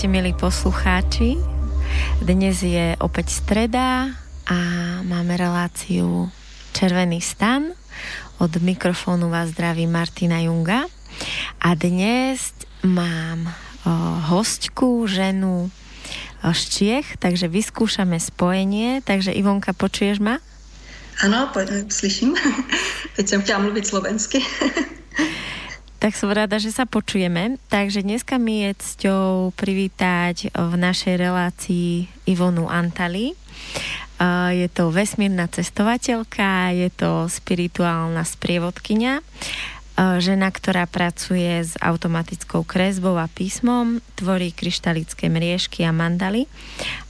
Vítajte, milí poslucháči. Dnes je opäť streda a máme reláciu Červený stan. Od mikrofónu vás zdraví Martina Junga. A dnes mám hostku, ženu z Čiech, takže vyskúšame spojenie. Takže Ivonka, počuješ ma? Ano, slyším. Teď jsem chtěla mluvit slovensky. Tak som rada, že sa počujeme. Takže dneska mi je cťou privítať v našej relácii Ivonu Antali. Je to vesmírna cestovateľka, je to spirituálna sprievodkynia, žena, ktorá pracuje s automatickou kresbou a písmom, tvorí kryštalické mriežky a mandaly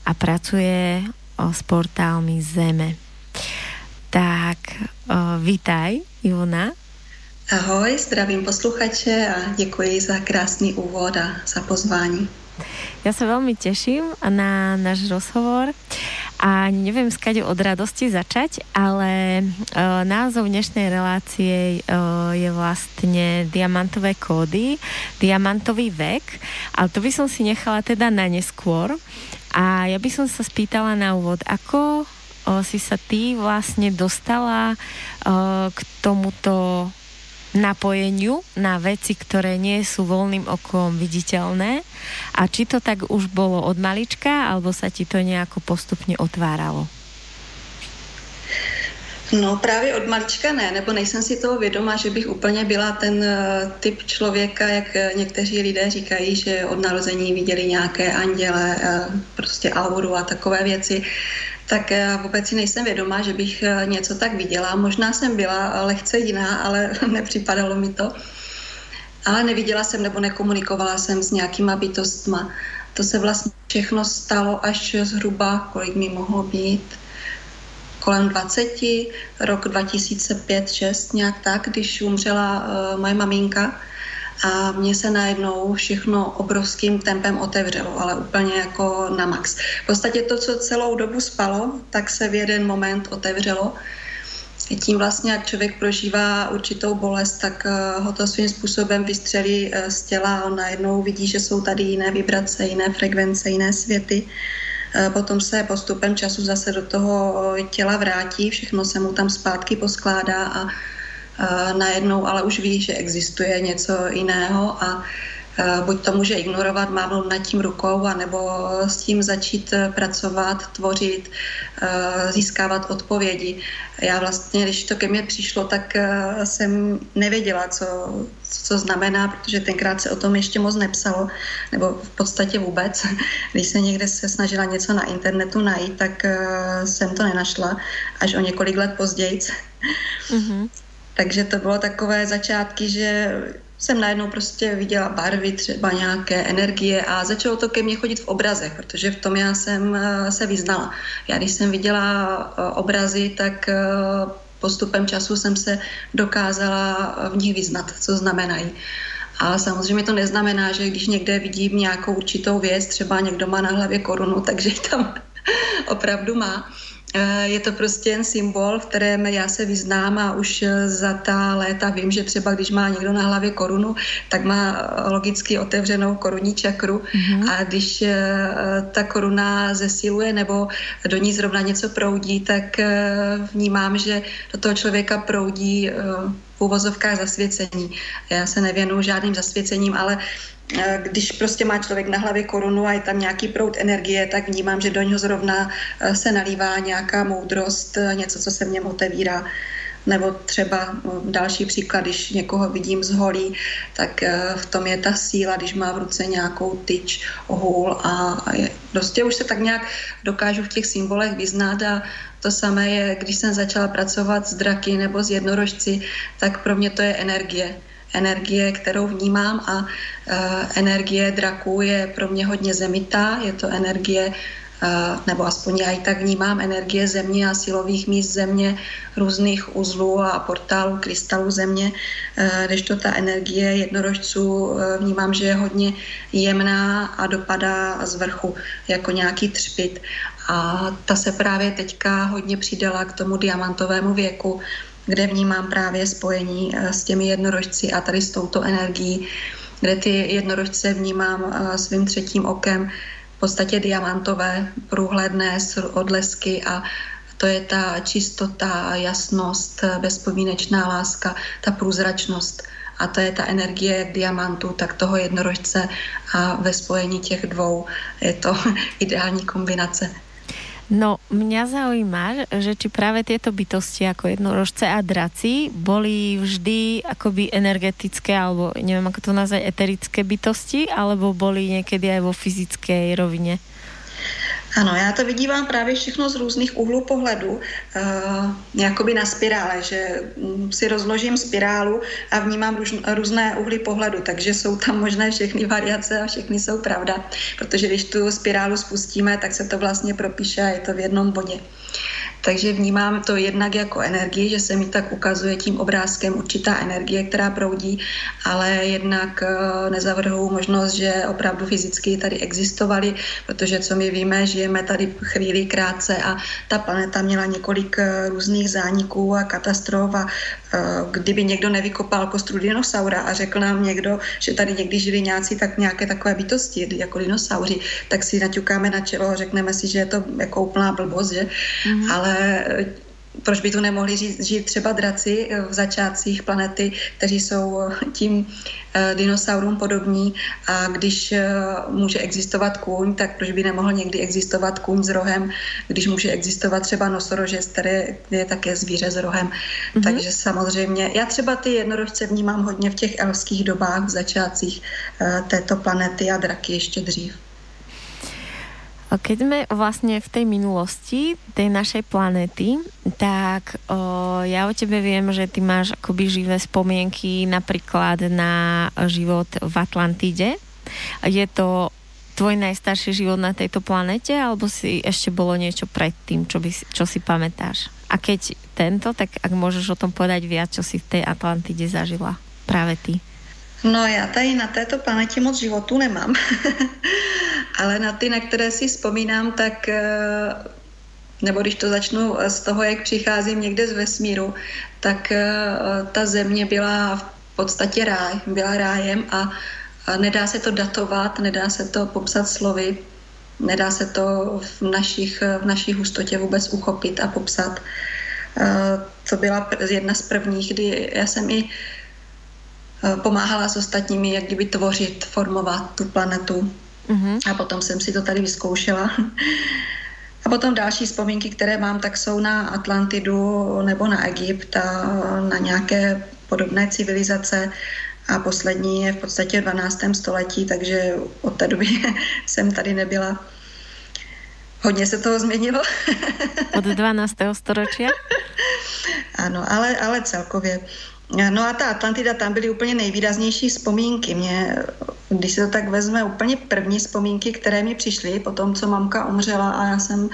a pracuje s portálmi Zeme. Tak, vítaj, Ivona. Ahoj, zdravím posluchače a děkuji za krásný úvod a za pozvání. Ja sa veľmi teším na náš rozhovor a neviem skade od radosti začať, ale uh, názov dnešnej relácie uh, je vlastne Diamantové kódy, Diamantový vek, ale to by som si nechala teda na neskôr. A ja by som sa spýtala na úvod, ako uh, si sa ty vlastne dostala uh, k tomuto napojeniu na veci, ktoré nie sú voľným okom viditeľné a či to tak už bolo od malička, alebo sa ti to nejako postupně otváralo? No právě od malička ne, nebo nejsem si toho vědoma, že bych úplně byla ten uh, typ člověka, jak někteří lidé říkají, že od narození viděli nějaké anděle, uh, prostě auru a takové věci tak eh, vůbec si nejsem vědomá, že bych eh, něco tak viděla. Možná jsem byla lehce jiná, ale nepřipadalo mi to. Ale neviděla jsem nebo nekomunikovala jsem s nějakýma bytostma. To se vlastně všechno stalo až zhruba, kolik mi mohlo být, kolem 20, rok 2005-6, nějak tak, když umřela uh, moje maminka a mně se najednou všechno obrovským tempem otevřelo, ale úplně jako na max. V podstatě to, co celou dobu spalo, tak se v jeden moment otevřelo. Tím vlastně, jak člověk prožívá určitou bolest, tak eh, ho to svým způsobem vystřelí eh, z těla. On najednou vidí, že jsou tady jiné vibrace, jiné frekvence, jiné světy. Eh, potom se postupem času zase do toho těla vrátí, všechno se mu tam zpátky poskládá a najednou ale už ví, že existuje něco jiného a buď to může ignorovat, mávnout nad tím rukou, anebo s tím začít e, pracovat, tvořit, získávat odpovědi. Já vlastně, když to ke mně přišlo, tak jsem nevěděla, co, co znamená, protože tenkrát se o tom ještě moc nepsalo, nebo v podstatě vůbec. Když se někde se snažila něco na internetu najít, tak jsem to nenašla, až o několik let později. Mm-hmm. Takže to bylo takové začátky, že jsem najednou prostě viděla barvy, třeba nějaké energie a začalo to ke mně chodit v obrazech, protože v tom já jsem eh, se vyznala. Já když jsem viděla eh, obrazy, tak eh, postupem času jsem se dokázala v nich vyznat, co znamenají. A samozřejmě to neznamená, že když někde vidím nějakou určitou věc, třeba někdo má na hlavě korunu, takže tam opravdu má je to prostě jen symbol, v kterém já se vyznám a už eh, za ta léta vím, že třeba když má někdo na hlavě korunu, tak má eh, logicky otevřenou korunní čakru mm-hmm. a když ta koruna zesiluje nebo do ní zrovna něco proudí, tak vnímám, že do toho člověka proudí v úvozovkách zasvěcení. Já se nevěnuju žádným zasvěcením, ale Eh, když prostě má člověk na hlavě korunu a je tam nějaký proud energie, tak vnímám, že do něho zrovna eh, se nalívá nějaká moudrost, eh, něco, co se v něm otevírá. Nebo třeba další příklad, když někoho vidím z holí, tak v tom je ta síla, když má v ruce nějakou tyč, hůl a je, prostě už se tak nějak dokážu v těch symbolech vyznat a to samé je, když jsem začala pracovat s draky nebo s jednorožci, tak pro mě to je energie energie, kterou vnímám a energie draků je pro mě hodně zemitá, je to energie nebo aspoň já i tak vnímám energie země a silových míst země, různých uzlů a portálů, krystalů země, když to ta energie jednorožců vnímám, že je hodně jemná a dopadá z vrchu jako nějaký třpit. A ta se právě teďka hodně přidala k tomu diamantovému věku, kde vnímám právě spojení eh, s těmi jednorožci a tady s touto energií, kde ty jednorožce vnímám eh, svým třetím okem v podstatě diamantové, průhledné odlesky a to je ta čistota, jasnost, bezpomínečná láska, ta průzračnost. A to je ta energie jak diamantu, tak toho jednorožce a ve spojení těch dvou je to ideální kombinace. No, mňa zaujíma, že či práve tieto bytosti ako jednorožce a draci boli vždy akoby energetické, alebo neviem ako to nazvať, eterické bytosti, alebo boli niekedy aj vo fyzickej rovine? Ano, já to vidívám právě všechno z různých úhlů pohledu, uh, jakoby na spirále, že mm, si rozložím spirálu a vnímám růž, různé úhly pohledu, takže jsou tam možné všechny variace a všechny jsou pravda, protože když tu spirálu spustíme, tak se to vlastně propíše a je to v jednom bodě. Takže vnímám to jednak jako energii, že se mi tak ukazuje tím obrázkem určitá energie, která proudí, ale jednak eh, nezavrhuji možnost, že opravdu fyzicky tady existovaly, protože co my víme, žijeme tady chvíli krátce a ta planeta měla několik eh, různých zániků a katastrof a kdyby někdo nevykopal kostru dinosaura a řekl nám někdo, že tady někdy žili nějací tak nějaké takové bytosti, jako dinosauři, tak si naťukáme na čelo, řekneme si, že je to jako úplná blbost, že? Mm-hmm. Ale ale proč by tu nemohli žít, žít třeba draci v začátcích planety, kteří jsou tím uh, dinosaurům podobní a když může existovat kůň, tak proč by nemohl někdy existovat kůň s rohem, když může existovat třeba nosorožec, který je také zvíře s rohem. Mm-hmm. Takže samozřejmě, já třeba ty jednorožce vnímám hodně v těch elských dobách, v začátcích této planety a draky ještě dřív. Keď sme vlastne v tej minulosti tej našej planéty, tak o, ja o tebe viem, že ty máš akoby živé spomienky napríklad na život v Atlantide. Je to tvoj najstarší život na tejto planete, alebo si ešte bolo niečo predtým, čo, by, čo si pamätáš? A keď tento, tak ak môžeš o tom povedať viac, čo si v tej Atlantide zažila práve ty. No já tady na této planetě moc životu nemám, ale na ty, na které si vzpomínám, tak eh, nebo když to začnu z toho, jak přicházím někde z vesmíru, tak eh, ta země byla v podstatě ráj, byla rájem a, nedá se to datovat, nedá se to popsat slovy, nedá se to v, našich, v naší hustotě vůbec uchopit a popsat. Eh, to byla jedna z prvních, kdy já jsem i Eh, pomáhala s ostatními, jak kdyby tvořit, formovat tu planetu. Mm-hmm. A potom jsem si to tady vyzkoušela. A potom další vzpomínky, které mám, tak jsou na Atlantidu nebo na Egypt a na nějaké podobné civilizace. A poslední je v podstatě v 12. století, takže od té doby jsem tady nebyla. Hodně se toho změnilo. Od 12. storočí? Ano, ale, ale celkově. No a ta Atlantida, tam byly úplně nejvýraznější vzpomínky. Mě, když se to tak vezme, úplně první vzpomínky, které mi přišly po tom, co mamka umřela a já jsem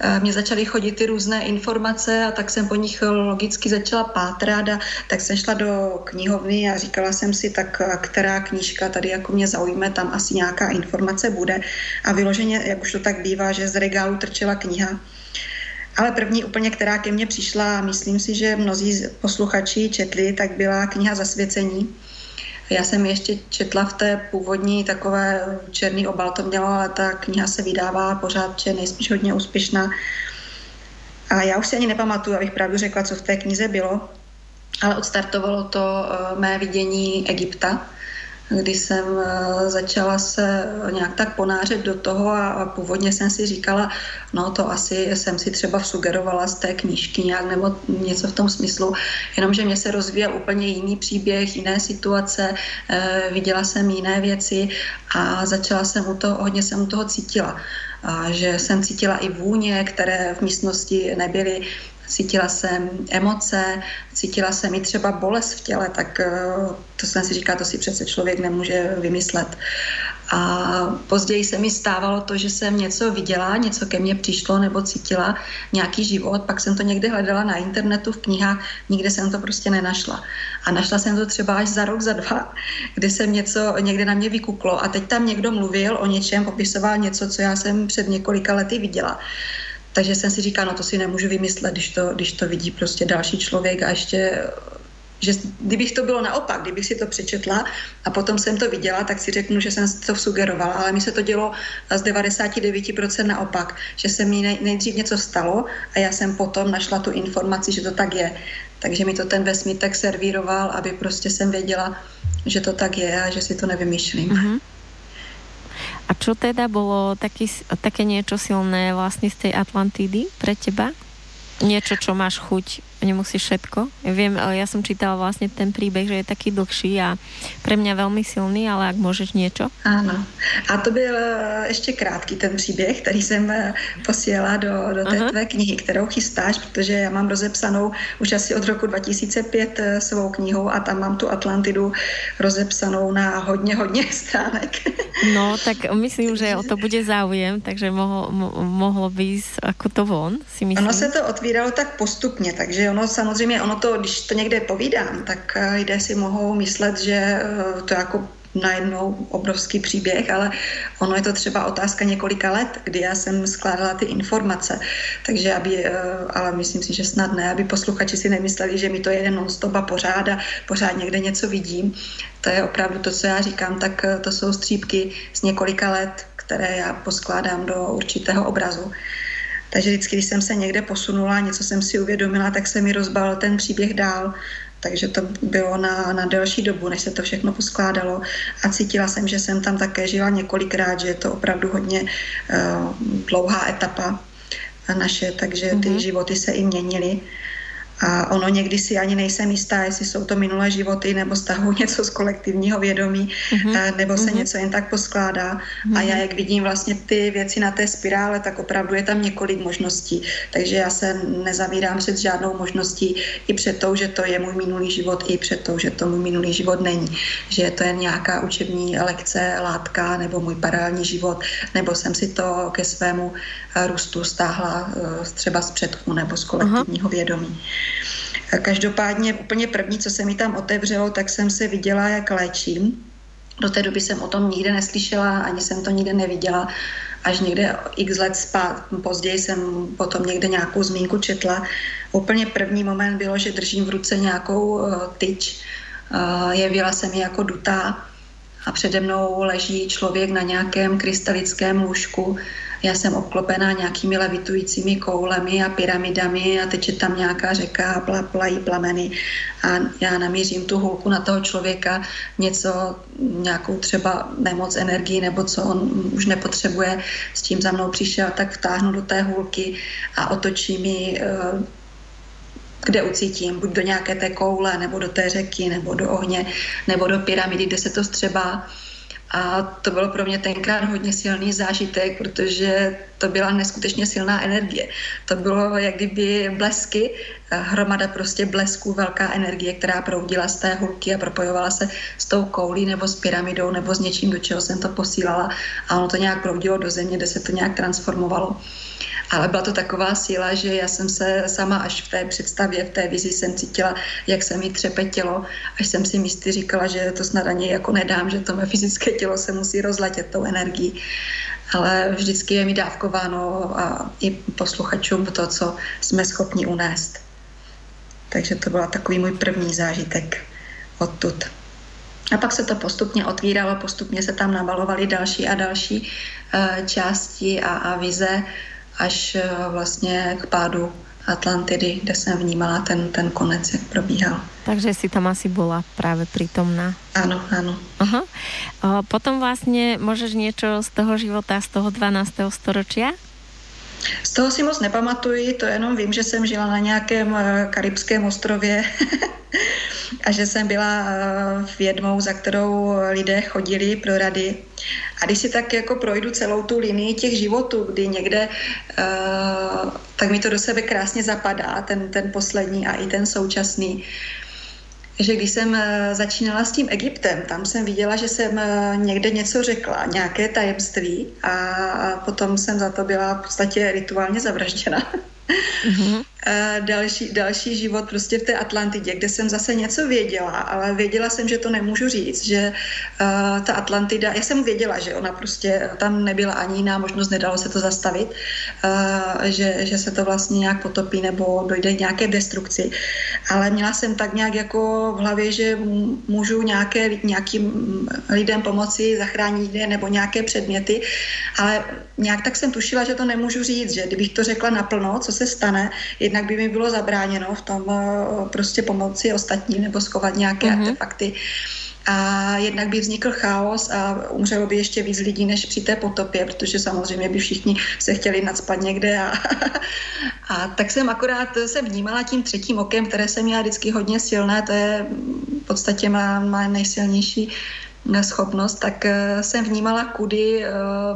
eh, mě začaly chodit ty různé informace a tak jsem po nich logicky začala pátrat a tak jsem šla do knihovny a říkala jsem si, tak která knížka tady jako mě zaujme, tam asi nějaká informace bude. A vyloženě, jak už to tak bývá, že z regálu trčela kniha ale první úplně, která ke mně přišla, myslím si, že mnozí posluchači četli, tak byla kniha Zasvěcení. Já jsem ještě četla v té původní takové černý obal to mělo, ale ta kniha se vydává pořád, že nejspíš hodně úspěšná. A já už si ani nepamatuju, abych pravdu řekla, co v té knize bylo, ale odstartovalo to eh, mé vidění Egypta, kdy jsem eh, začala se nějak tak ponářet do toho a, původně jsem si říkala, no to asi jsem si třeba sugerovala z té knížky nějak nebo něco v tom smyslu, jenomže mě se rozvíjel úplně jiný příběh, jiné situace, eh, viděla jsem jiné věci a začala jsem u toho, hodně jsem u toho cítila. A že jsem cítila i vůně, které v místnosti nebyly, cítila jsem emoce, cítila jsem i třeba bolest v těle, tak eh, to jsem si říkala, to si přece člověk nemůže vymyslet. A později se mi stávalo to, že jsem něco viděla, něco ke mně přišlo nebo cítila nějaký život, pak jsem to někde hledala na internetu, v knihách, nikde jsem to prostě nenašla. A našla jsem to třeba až za rok, za dva, kdy jsem něco někde na mě vykuklo a teď tam někdo mluvil o něčem, popisoval něco, co já jsem před několika lety viděla. Takže jsem si říkala, no to si nemůžu vymyslet, když to, když to vidí prostě další člověk a ještě že kdybych to bylo naopak, kdybych si to přečetla a potom jsem to viděla, tak si řeknu, že jsem to sugerovala, ale mi se to dělo z 99% naopak, že se mi nejdřív něco stalo a já jsem potom našla tu informaci, že to tak je. Takže mi to ten vesmír tak servíroval, aby prostě jsem věděla, že to tak je a že si to nevymýšlím. Mm-hmm. A čo teda bolo taký, také niečo silné vlastne z tej Atlantidy pre teba? Niečo, čo máš chuť nemusíš všetko. Ja viem, ja som čítala vlastne ten príbeh, že je taký dlhší a pre mňa veľmi silný, ale ak môžeš niečo. Ano. A to byl eh, ještě krátký ten příběh, který jsem eh, posílala do, do té Aha. tvé knihy, kterou chystáš, protože já mám rozepsanou už asi od roku 2005 eh, svou knihu a tam mám tu Atlantidu rozepsanou na hodně, hodně stránek. No, tak myslím, že o to bude záujem, takže mohlo, mohlo být jako to von, si myslím. Ono se to otvíralo tak postupně, takže ono samozřejmě, ono to, když to někde povídám, tak eh, lidé si mohou myslet, že eh, to je jako najednou obrovský příběh, ale ono je to třeba otázka několika let, kdy já jsem skládala ty informace. Takže aby, eh, ale myslím si, že snad ne, aby posluchači si nemysleli, že mi to jede non-stop a pořád a pořád někde něco vidím. To je opravdu to, co já říkám, tak to jsou střípky z několika let, které já poskládám do určitého obrazu. Takže vždycky, když jsem se někde posunula, něco jsem si uvědomila, tak se mi rozbal ten příběh dál. Takže to bylo na, na delší dobu, než se to všechno poskládalo. A cítila jsem, že jsem tam také žila několikrát, že je to opravdu hodně uh, dlouhá etapa naše, takže ty mm-hmm. životy se i měnily. A ono někdy si ani nejsem jistá, jestli jsou to minulé životy, nebo stahují něco z kolektivního vědomí, mm-hmm. nebo se mm-hmm. něco jen tak poskládá. Mm-hmm. A já, jak vidím vlastně ty věci na té spirále, tak opravdu je tam několik možností. Takže já se nezavírám před žádnou možností, i před tou, že to je můj minulý život, i před tou, že to můj minulý život není. Že to je nějaká učební lekce, látka, nebo můj paralelní život, nebo jsem si to ke svému růstu stáhla třeba z předků nebo z kolektivního Aha. vědomí. Každopádně úplně první, co se mi tam otevřelo, tak jsem se viděla, jak léčím. Do té doby jsem o tom nikde neslyšela, ani jsem to nikde neviděla. Až někde x let spát, později jsem potom někde nějakou zmínku četla. Úplně první moment bylo, že držím v ruce nějakou uh, tyč. Uh, jevila se mi jako dutá a přede mnou leží člověk na nějakém krystalickém lůžku já jsem obklopená nějakými levitujícími koulemi a pyramidami a teče tam nějaká řeka a pla, plají plameny a já namířím tu hulku na toho člověka, něco, nějakou třeba nemoc energii nebo co on už nepotřebuje, s tím za mnou přišel, tak vtáhnu do té hulky a otočí mi eh, kde ucítím, buď do nějaké té koule, nebo do té řeky, nebo do ohně, nebo do pyramidy, kde se to střebá. A to bylo pro mě tenkrát hodně silný zážitek, protože to byla neskutečně silná energie. To bylo jak kdyby blesky, hromada prostě blesků, velká energie, která proudila z té hulky a propojovala se s tou koulí nebo s pyramidou nebo s něčím, do čeho jsem to posílala a ono to nějak proudilo do země, kde se to nějak transformovalo. Ale byla to taková síla, že já jsem se sama až v té představě, v té vizi jsem cítila, jak se mi třepe tělo, až jsem si místy říkala, že to snad ani jako nedám, že to mé fyzické tělo se musí rozletět tou energií. Ale vždycky je mi dávkováno a i posluchačům to, co jsme schopni unést. Takže to byl takový můj první zážitek odtud. A pak se to postupně otvíralo, postupně se tam nabalovaly další a další uh, části a, a vize až eh, vlastně k pádu Atlantidy, kde jsem vnímala ten, ten konec, jak probíhal. Takže si tam asi byla právě přítomná. Ano, ano. Aha. O, potom vlastně můžeš něco z toho života, z toho 12. storočia? Z toho si moc nepamatuji, to jenom vím, že jsem žila na nějakém eh, karibském ostrově a že jsem byla eh, v jednou, za kterou lidé chodili pro rady. A když si tak jako projdu celou tu linii těch životů, kdy někde, uh, tak mi to do sebe krásně zapadá, ten, ten poslední a i ten současný, že když jsem eh, začínala s tím Egyptem, tam jsem viděla, že jsem eh, někde něco řekla, nějaké tajemství a potom jsem za to byla v podstatě rituálně zavražděna. Mm-hmm. Další, další život prostě v té Atlantidě, kde jsem zase něco věděla, ale věděla jsem, že to nemůžu říct, že uh, ta Atlantida, já jsem věděla, že ona prostě tam nebyla ani jiná možnost, nedalo se to zastavit, uh, že, že se to vlastně nějak potopí nebo dojde nějaké destrukci, ale měla jsem tak nějak jako v hlavě, že můžu nějaké, nějakým lidem pomoci, zachránit je nebo nějaké předměty, ale nějak tak jsem tušila, že to nemůžu říct, že kdybych to řekla naplno, co se stane, jednak by mi bylo zabráněno v tom eh, prostě pomoci ostatním nebo schovat nějaké mm-hmm. artefakty. A jednak by vznikl chaos a umřelo by ještě víc lidí než při té potopě, protože samozřejmě by všichni se chtěli nadspat někde. A, a tak jsem akorát se vnímala tím třetím okem, které jsem měla vždycky hodně silné, to je v podstatě má, má nejsilnější schopnost, tak eh, jsem vnímala, kudy eh,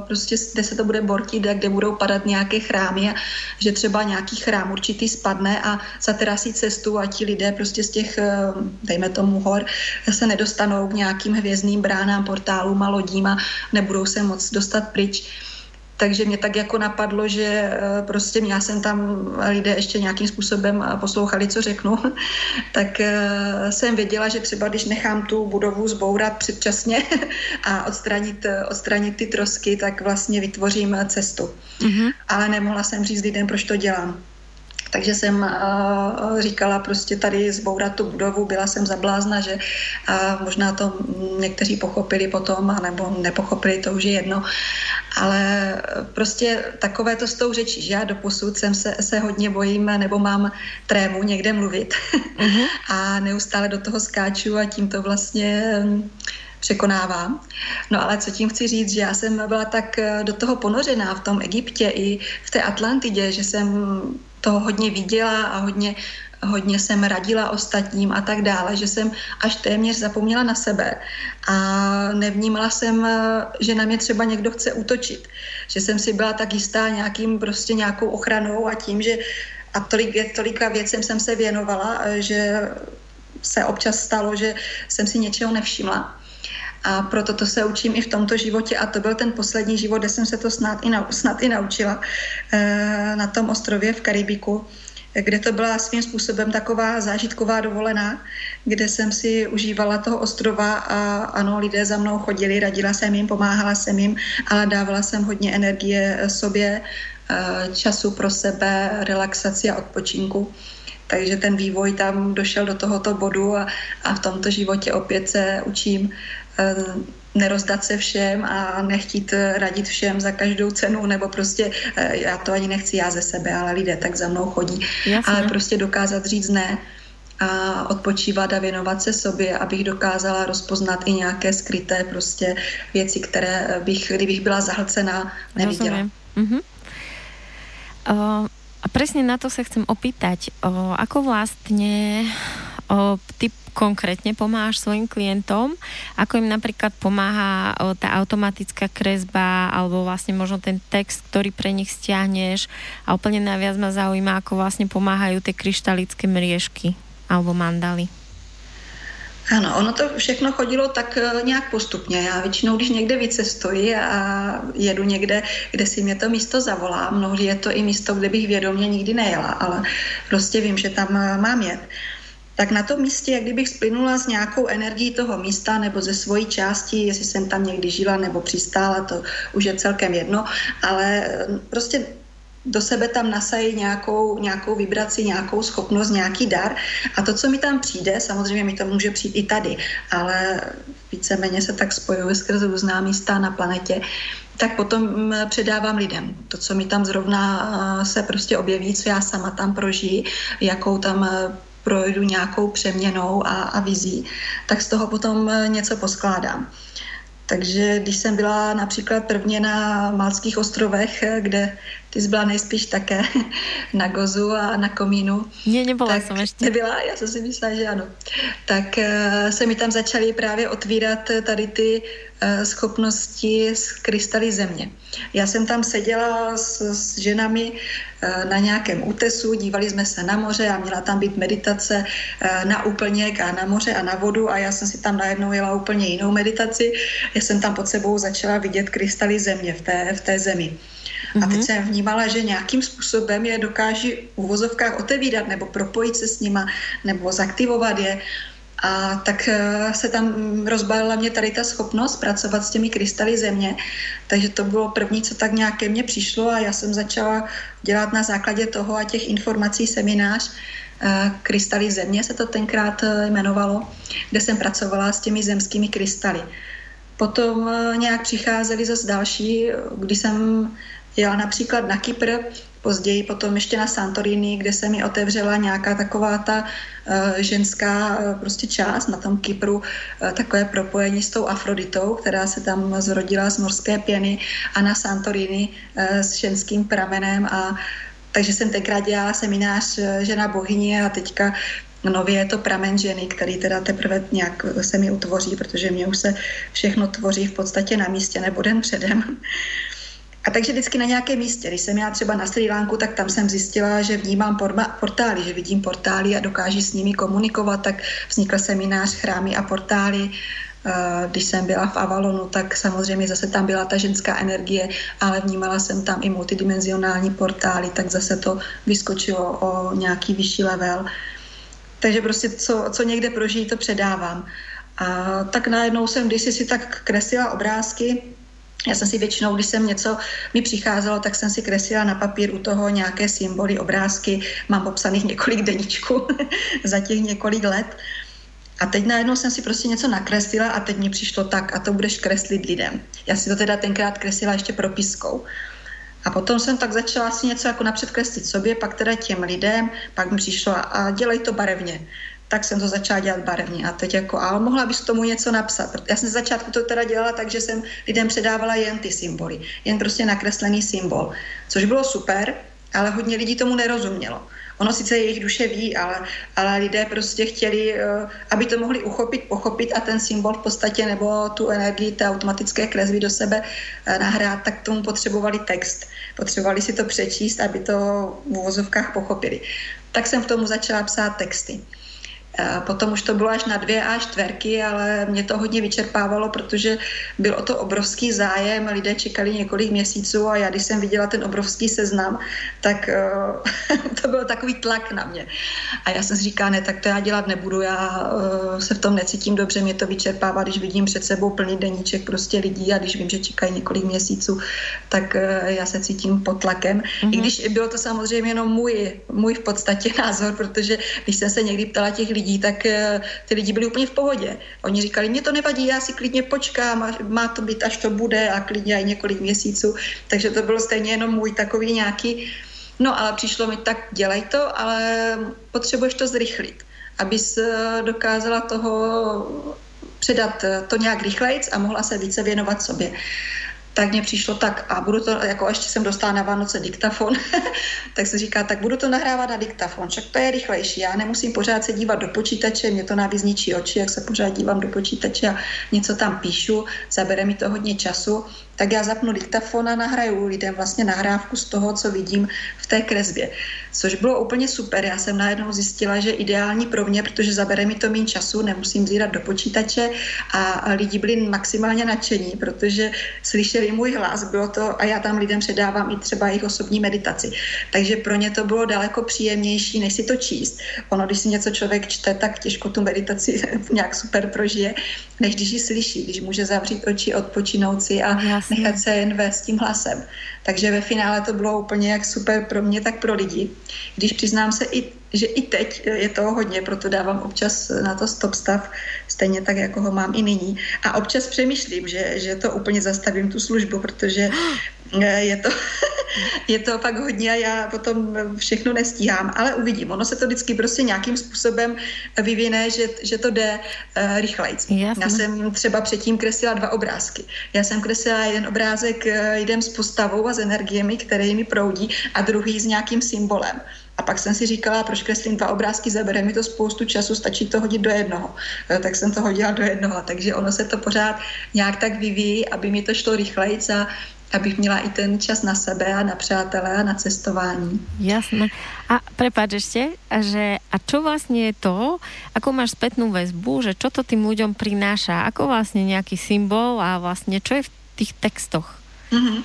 prostě, kde se to bude bortit a kde budou padat nějaké chrámy že třeba nějaký chrám určitý spadne a zaterasí cestu a ti lidé prostě z těch, eh, dejme tomu hor, se nedostanou k nějakým hvězdným bránám, portálům a lodím a nebudou se moc dostat pryč takže mě tak jako napadlo, že eh, prostě já jsem tam lidé ještě nějakým způsobem eh, poslouchali, co řeknu, tak eh, jsem věděla, že třeba když nechám tu budovu zbourat předčasně a odstranit, odstranit ty trosky, tak vlastně vytvořím cestu. Mm-hmm. Ale nemohla jsem říct lidem, proč to dělám. Takže jsem uh, říkala prostě tady zbourat tu budovu, byla jsem zablázna, že uh, možná to někteří pochopili potom, anebo nepochopili, to už je jedno. Ale prostě takové to s tou řečí, že já doposud jsem se, se hodně bojím, nebo mám trému někde mluvit uh-huh. a neustále do toho skáču a tím to vlastně překonávám. No ale co tím chci říct, že já jsem byla tak do toho ponořená v tom Egyptě i v té Atlantidě, že jsem toho hodně viděla a hodně, hodně jsem radila ostatním a tak dále, že jsem až téměř zapomněla na sebe a nevnímala jsem, že na mě třeba někdo chce útočit. Že jsem si byla tak jistá nějakým prostě nějakou ochranou a tím, že a tolik, tolika věcem jsem se věnovala, že se občas stalo, že jsem si něčeho nevšimla. A proto to se učím i v tomto životě a to byl ten poslední život, kde jsem se to snad i, nau, snad i naučila e, na tom ostrově v Karibiku, kde to byla svým způsobem taková zážitková dovolená, kde jsem si užívala toho ostrova a ano, lidé za mnou chodili, radila jsem jim, pomáhala jsem jim, ale dávala jsem hodně energie sobě, e, času pro sebe, relaxaci a odpočinku. Takže ten vývoj tam došel do tohoto bodu a, a v tomto životě opět se učím Eh, nerozdat se všem a nechtít radit všem za každou cenu, nebo prostě eh, já to ani nechci já ze sebe, ale lidé tak za mnou chodí. Jasne. Ale prostě dokázat říct ne a odpočívat a věnovat se sobě, abych dokázala rozpoznat i nějaké skryté prostě věci, které bych, kdybych byla zahlcená, neviděla. Mm-hmm. Uh, a presne na to sa chcem opýtať, uh, ako vlastne uh, ty konkrétne pomáhaš svojim klientom, ako im napríklad pomáha tá automatická kresba alebo vlastne možno ten text, ktorý pre nich stiahneš a úplne najviac ma zaujíma, ako vlastne pomáhajú tie kryštalické mriežky alebo mandaly. Ano, ono to všechno chodilo tak e, nějak postupně. Já většinou, když někde vycestuji a jedu někde, kde si mě to místo zavolá, mnohdy je to i místo, kde bych vědomě nikdy nejela, ale prostě vím, že tam e, mám jet tak na tom místě, jak kdybych splynula s nějakou energií toho místa nebo ze svojí části, jestli jsem tam někdy žila nebo přistála, to už je celkem jedno, ale mm, prostě do sebe tam nasají nějakou, nějakou vibraci, nějakou schopnost, nějaký dar a to, co mi tam přijde, samozřejmě mi to může přijít i tady, ale víceméně se tak spojuji skrze různá místa na planetě, tak potom mm, předávám lidem. To, co mi tam zrovna eh, se prostě objeví, co já sama tam prožiji, jakou tam eh, projdu nějakou přeměnou a, a vizí, tak z toho potom eh, něco poskládám. Takže když jsem byla například prvně na Malských ostrovech, eh, kde ty jsi byla nejspíš také na Gozu a na Komínu. Ne, nebyla jsem ještě. Nebyla, já jsem si myslela, že ano. Tak uh, se mi tam začaly právě otvírat tady ty uh, schopnosti z krystaly země. Já jsem tam seděla s, s ženami na nějakém útesu, dívali jsme se na moře a měla tam být meditace na úplněk a na moře a na vodu a já jsem si tam najednou jela úplně jinou meditaci. Já jsem tam pod sebou začala vidět krystaly země v té, v té zemi. A teď mhm. jsem vnímala, že nějakým způsobem je dokáží v uvozovkách otevírat nebo propojit se s nima nebo zaktivovat je. A tak eh, se tam rozbalila mě tady ta schopnost pracovat s těmi krystaly země. Takže to bylo první, co tak nějaké mně přišlo a já jsem začala dělat na základě toho a těch informací seminář eh, Krystaly země se to tenkrát eh, jmenovalo, kde jsem pracovala s těmi zemskými krystaly. Potom nějak přicházely zase další, když jsem Jela například na Kypr, později potom ještě na Santorini, kde se mi otevřela nějaká taková ta uh, ženská uh, prostě část na tom Kypru, uh, takové propojení s tou Afroditou, která se tam zrodila z morské pěny a na Santorini s ženským pramenem a takže jsem tenkrát dělala seminář žena bohyně a teďka Nově je to pramen ženy, který teda teprve nějak se mi utvoří, protože mě už se všechno tvoří v podstatě na místě nebo den předem. A takže vždycky na nějakém místě, když jsem já třeba na Sri Lanku, tak tam jsem zjistila, že vnímám portály, že vidím portály a dokáží s nimi komunikovat, tak vznikl seminář chrámy a portály. Když jsem byla v Avalonu, tak samozřejmě zase tam byla ta ženská energie, ale vnímala jsem tam i multidimenzionální portály, tak zase to vyskočilo o nějaký vyšší level. Takže prostě co, co někde prožijí, to předávám. A tak najednou jsem kdysi si tak kreslila obrázky, já jsem si většinou, když jsem něco mi přicházelo, tak jsem si kreslila na papír u toho nějaké symboly, obrázky. Mám popsaných několik deníčků za těch několik let. A teď najednou jsem si prostě něco nakreslila a teď mi přišlo tak a to budeš kreslit lidem. Já si to teda tenkrát kreslila ještě propiskou. A potom jsem tak začala si něco jako napřed kreslit sobě, pak teda těm lidem, pak mi přišlo a dělej to barevně tak jsem to začala dělat barevně. A teď jako, a mohla bys k tomu něco napsat. Já jsem začátku to teda dělala tak, že jsem lidem předávala jen ty symboly, jen prostě nakreslený symbol, což bylo super, ale hodně lidí tomu nerozumělo. Ono sice jejich duše ví, ale, ale lidé prostě chtěli, eh, aby to mohli uchopit, pochopit a ten symbol v podstatě nebo tu energii té automatické kresby do sebe eh, nahrát, tak tomu potřebovali text. Potřebovali si to přečíst, aby to v uvozovkách pochopili. Tak jsem v tomu začala psát texty. Potom už to bylo až na dvě a čtverky, ale mě to hodně vyčerpávalo, protože byl o to obrovský zájem, lidé čekali několik měsíců a já, když jsem viděla ten obrovský seznam, tak uh, to byl takový tlak na mě. A já jsem si říkala, ne, tak to já dělat nebudu, já uh, se v tom necítím dobře, mě to vyčerpává, když vidím před sebou plný deníček prostě lidí a když vím, že čekají několik měsíců, tak uh, já se cítím pod tlakem. Mm-hmm. I když bylo to samozřejmě jenom můj, můj v podstatě názor, protože když jsem se někdy ptala těch lidí, lidí, tak eh, ty lidi byli úplně v pohodě. Oni říkali, mě to nevadí, já si klidně počkám, má to být, až to bude a klidně i několik měsíců. Takže to bylo stejně jenom můj takový nějaký, no ale přišlo mi tak, dělej to, ale potřebuješ to zrychlit, abys eh, dokázala toho předat eh, to nějak rychlejc a mohla se více věnovat sobě tak mně přišlo tak a budu to, jako ještě jsem dostala na Vánoce diktafon, tak se říká, tak budu to nahrávat na diktafon, však to je rychlejší, já nemusím pořád se dívat do počítače, mě to navíc ničí oči, jak se pořád dívám do počítače a něco tam píšu, zabere mi to hodně času, tak já zapnu diktafon a nahraju lidem vlastně nahrávku z toho, co vidím v té kresbě. Což bylo úplně super. Já jsem najednou zjistila, že ideální pro mě, protože zabere mi to méně času, nemusím zírat do počítače a lidi byli maximálně nadšení, protože slyšeli můj hlas, bylo to a já tam lidem předávám i třeba jejich osobní meditaci. Takže pro ně to bylo daleko příjemnější, než si to číst. Ono, když si něco člověk čte, tak těžko tu meditaci nějak super prožije, než když ji slyší, když může zavřít oči, odpočinout si a Jasně. nechat se jen vést tím hlasem. Takže ve finále to bylo úplně jak super pro mě, tak pro lidi. Když přiznám se, i, že i teď je toho hodně, proto dávám občas na to stop stav, stejně tak, jako ho mám i nyní. A občas přemýšlím, že, že to úplně zastavím tu službu, protože je to, je to pak hodně a já potom všechno nestíhám, ale uvidím. Ono se to vždycky prostě nějakým způsobem vyvine, že, že to jde uh, rychleji. Já jsem třeba předtím kreslila dva obrázky. Já jsem kreslila jeden obrázek, uh, jeden s postavou a s energiemi, které mi proudí a druhý s nějakým symbolem. A pak jsem si říkala, proč kreslím dva obrázky, zabere mi to spoustu času, stačí to hodit do jednoho. Tak jsem to hodila do jednoho, takže ono se to pořád nějak tak vyvíjí, aby mi to šlo rychleji a abych měla i ten čas na sebe a na přátelé a na cestování. Jasné. A prepáč ešte, že a čo vlastne je to, ako máš spätnú väzbu, že čo to tým ľuďom prináša, ako vlastne nejaký symbol a vlastne čo je v tých textoch? Mm-hmm.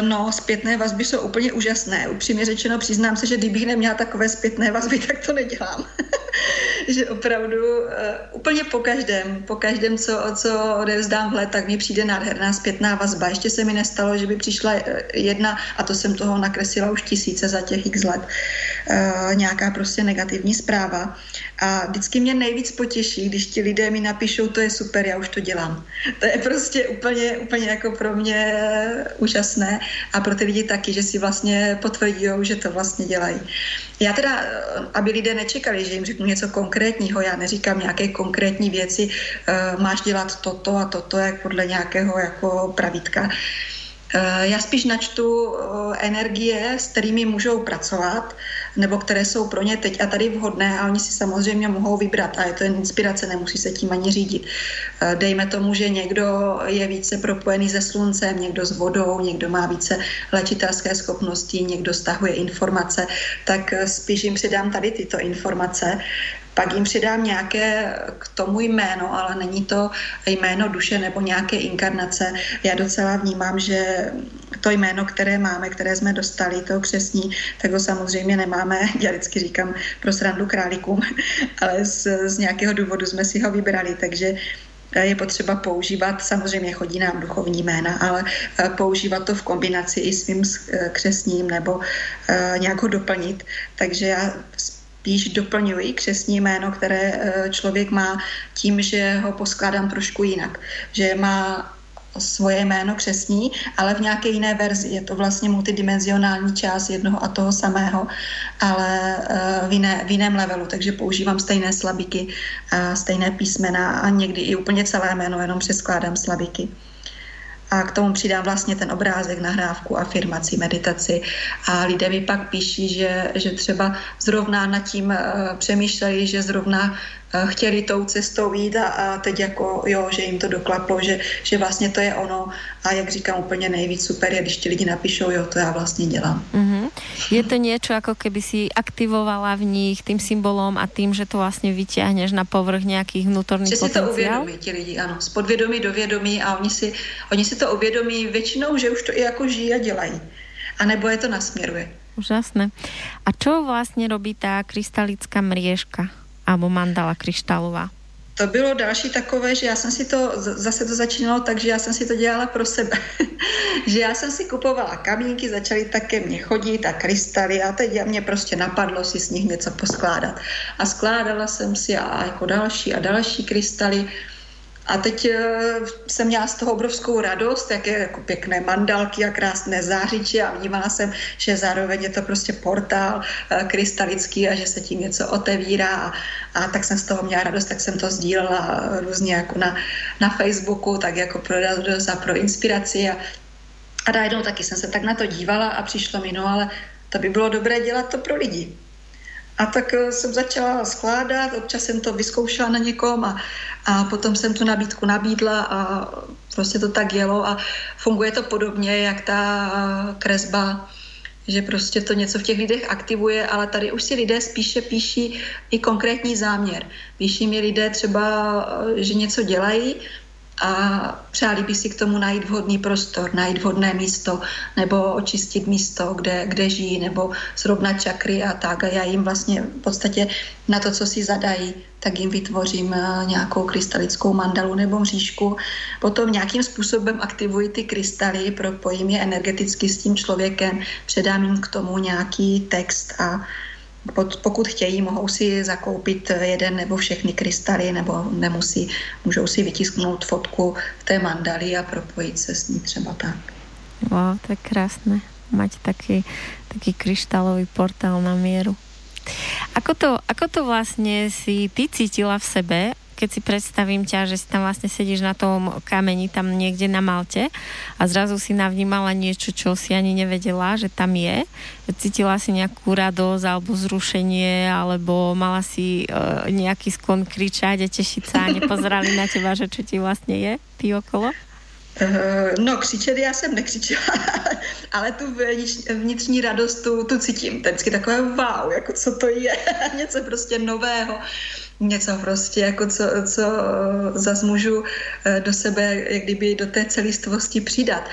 No, zpětné vazby jsou úplně úžasné. Upřímně řečeno, přiznám se, že kdybych neměla takové zpětné vazby, tak to nedělám. že opravdu uh, úplně po každém, po každém, co, co odevzdám vhled, tak mi přijde nádherná zpětná vazba. Ještě se mi nestalo, že by přišla jedna, a to jsem toho nakreslila už tisíce za těch x let, nějaká prostě negativní zpráva. A vždycky mě nejvíc potěší, když ti lidé mi napíšou, to je super, já už to dělám. To je prostě úplně, úplně jako pro mě úžasné a pro ty lidi taky, že si vlastně potvrdí, že to vlastně dělají. Já teda, aby lidé nečekali, že jim řeknu něco konkrétního, já neříkám nějaké konkrétní věci, eh, máš dělat toto a toto, jak podle nějakého jako pravítka. Eh, já spíš načtu eh, energie, s kterými můžou pracovat, nebo které jsou pro ně teď a tady vhodné a oni si samozřejmě mohou vybrat a je to jen inspirace, nemusí se tím ani řídit. Eh, dejme tomu, že někdo je více propojený se sluncem, někdo s vodou, někdo má více léčitelské schopnosti, někdo stahuje informace, tak spíš jim předám tady tyto informace pak jim přidám nějaké k tomu jméno, ale není to jméno duše nebo nějaké inkarnace. Já docela vnímám, že to jméno, které máme, které jsme dostali, to křesní, tak ho samozřejmě nemáme, já vždycky říkám pro srandu králíkům, ale z, z nějakého důvodu jsme si ho vybrali, takže je potřeba používat, samozřejmě chodí nám duchovní jména, ale eh, používat to v kombinaci i svým eh, křesním nebo eh, nějak ho doplnit. Takže já spíš doplňuji křesní jméno, které eh, člověk má tím, že ho poskládám trošku jinak. Že má svoje jméno křesní, ale v nějaké jiné verzi. Je to vlastně multidimenzionální část jednoho a toho samého, ale eh, v, jiné, v jiném levelu, takže používám stejné slabiky, stejné písmena a někdy i úplně celé jméno, jenom přeskládám slabiky. A k tomu přidám vlastně ten obrázek, nahrávku, afirmaci, meditaci. A lidé mi pak píší, že, že třeba zrovna nad tím uh, přemýšlejí, že zrovna chtěli tou cestou jít a, a teď jako jo, že jim to doklaplo, že, že vlastně to je ono a jak říkám úplně nejvíc super je, když ti lidi napíšou, jo, to já vlastně dělám. Mm-hmm. Je to něco, jako keby si aktivovala v nich tým symbolom a tým, že to vlastně vyťahneš na povrch nějakých vnútorných potenciál? to uvědomí ti lidi, ano, z podvědomí do vědomí a oni si, oni si to uvědomí většinou, že už to i jako žijí a dělají. A nebo je to nasměruje. Úžasné. A čo vlastně robí ta krystalická mriežka alebo mandala kryštálová? to bylo další takové, že já jsem si to, zase to začínalo tak, že já jsem si to dělala pro sebe. že já jsem si kupovala kamínky, začaly také mě chodit a krystaly a teď mě prostě napadlo si z nich něco poskládat. A skládala jsem si a jako další a další krystaly a teď eh, jsem měla z toho obrovskou radost, jaké jako pěkné mandalky a krásné zářiče a vnímala jsem, že zároveň je to prostě portál eh, krystalický a že se tím něco otevírá a, a tak jsem z toho měla radost, tak jsem to sdílela různě jako na, na Facebooku, tak jako pro radost a pro inspiraci a, a najednou taky jsem se tak na to dívala a přišlo mi, no ale to by bylo dobré dělat to pro lidi. A tak eh, jsem začala skládat, občas jsem to vyzkoušela na někom a, a potom jsem tu nabídku nabídla a prostě to tak jelo a funguje to podobně, jak ta kresba, že prostě to něco v těch lidech aktivuje, ale tady už si lidé spíše píší i konkrétní záměr. Píší mi lidé třeba, eh, že něco dělají, a přáli by si k tomu najít vhodný prostor, najít vhodné místo nebo očistit místo, kde, kde žijí, nebo srovnat čakry a tak. A já jim vlastně v podstatě na to, co si zadají, tak jim vytvořím eh, nějakou krystalickou mandalu nebo mřížku. Potom nějakým způsobem aktivuji ty krystaly, propojím je energeticky s tím člověkem, předám jim k tomu nějaký text a pokud chtějí, mohou si zakoupit jeden nebo všechny krystaly, nebo nemusí, můžou si vytisknout fotku v té mandali a propojit se s ní třeba tak. Wow, to je krásné. mať taký, taký kryštálový portál na mieru. Ako to, ako to vlastne si ty cítila v sebe, keď si predstavím ťa, že si tam vlastne sedíš na tom kameni tam niekde na Malte a zrazu si navnímala niečo, čo si ani nevedela, že tam je. Cítila si nejakú radosť alebo zrušenie, alebo mala si uh, nejaký sklon kričať a tešiť sa a nepozerali na teba, že čo ti vlastne je, ty okolo? Uh, no, křičet já jsem nekřičela, ale tu vnitřní radost tu, tu cítím. To je vždycky takové wow, jako co to je, něco prostě nového, něco prostě, jako co, co zas můžu eh, do sebe, jak kdyby do té celistvosti přidat.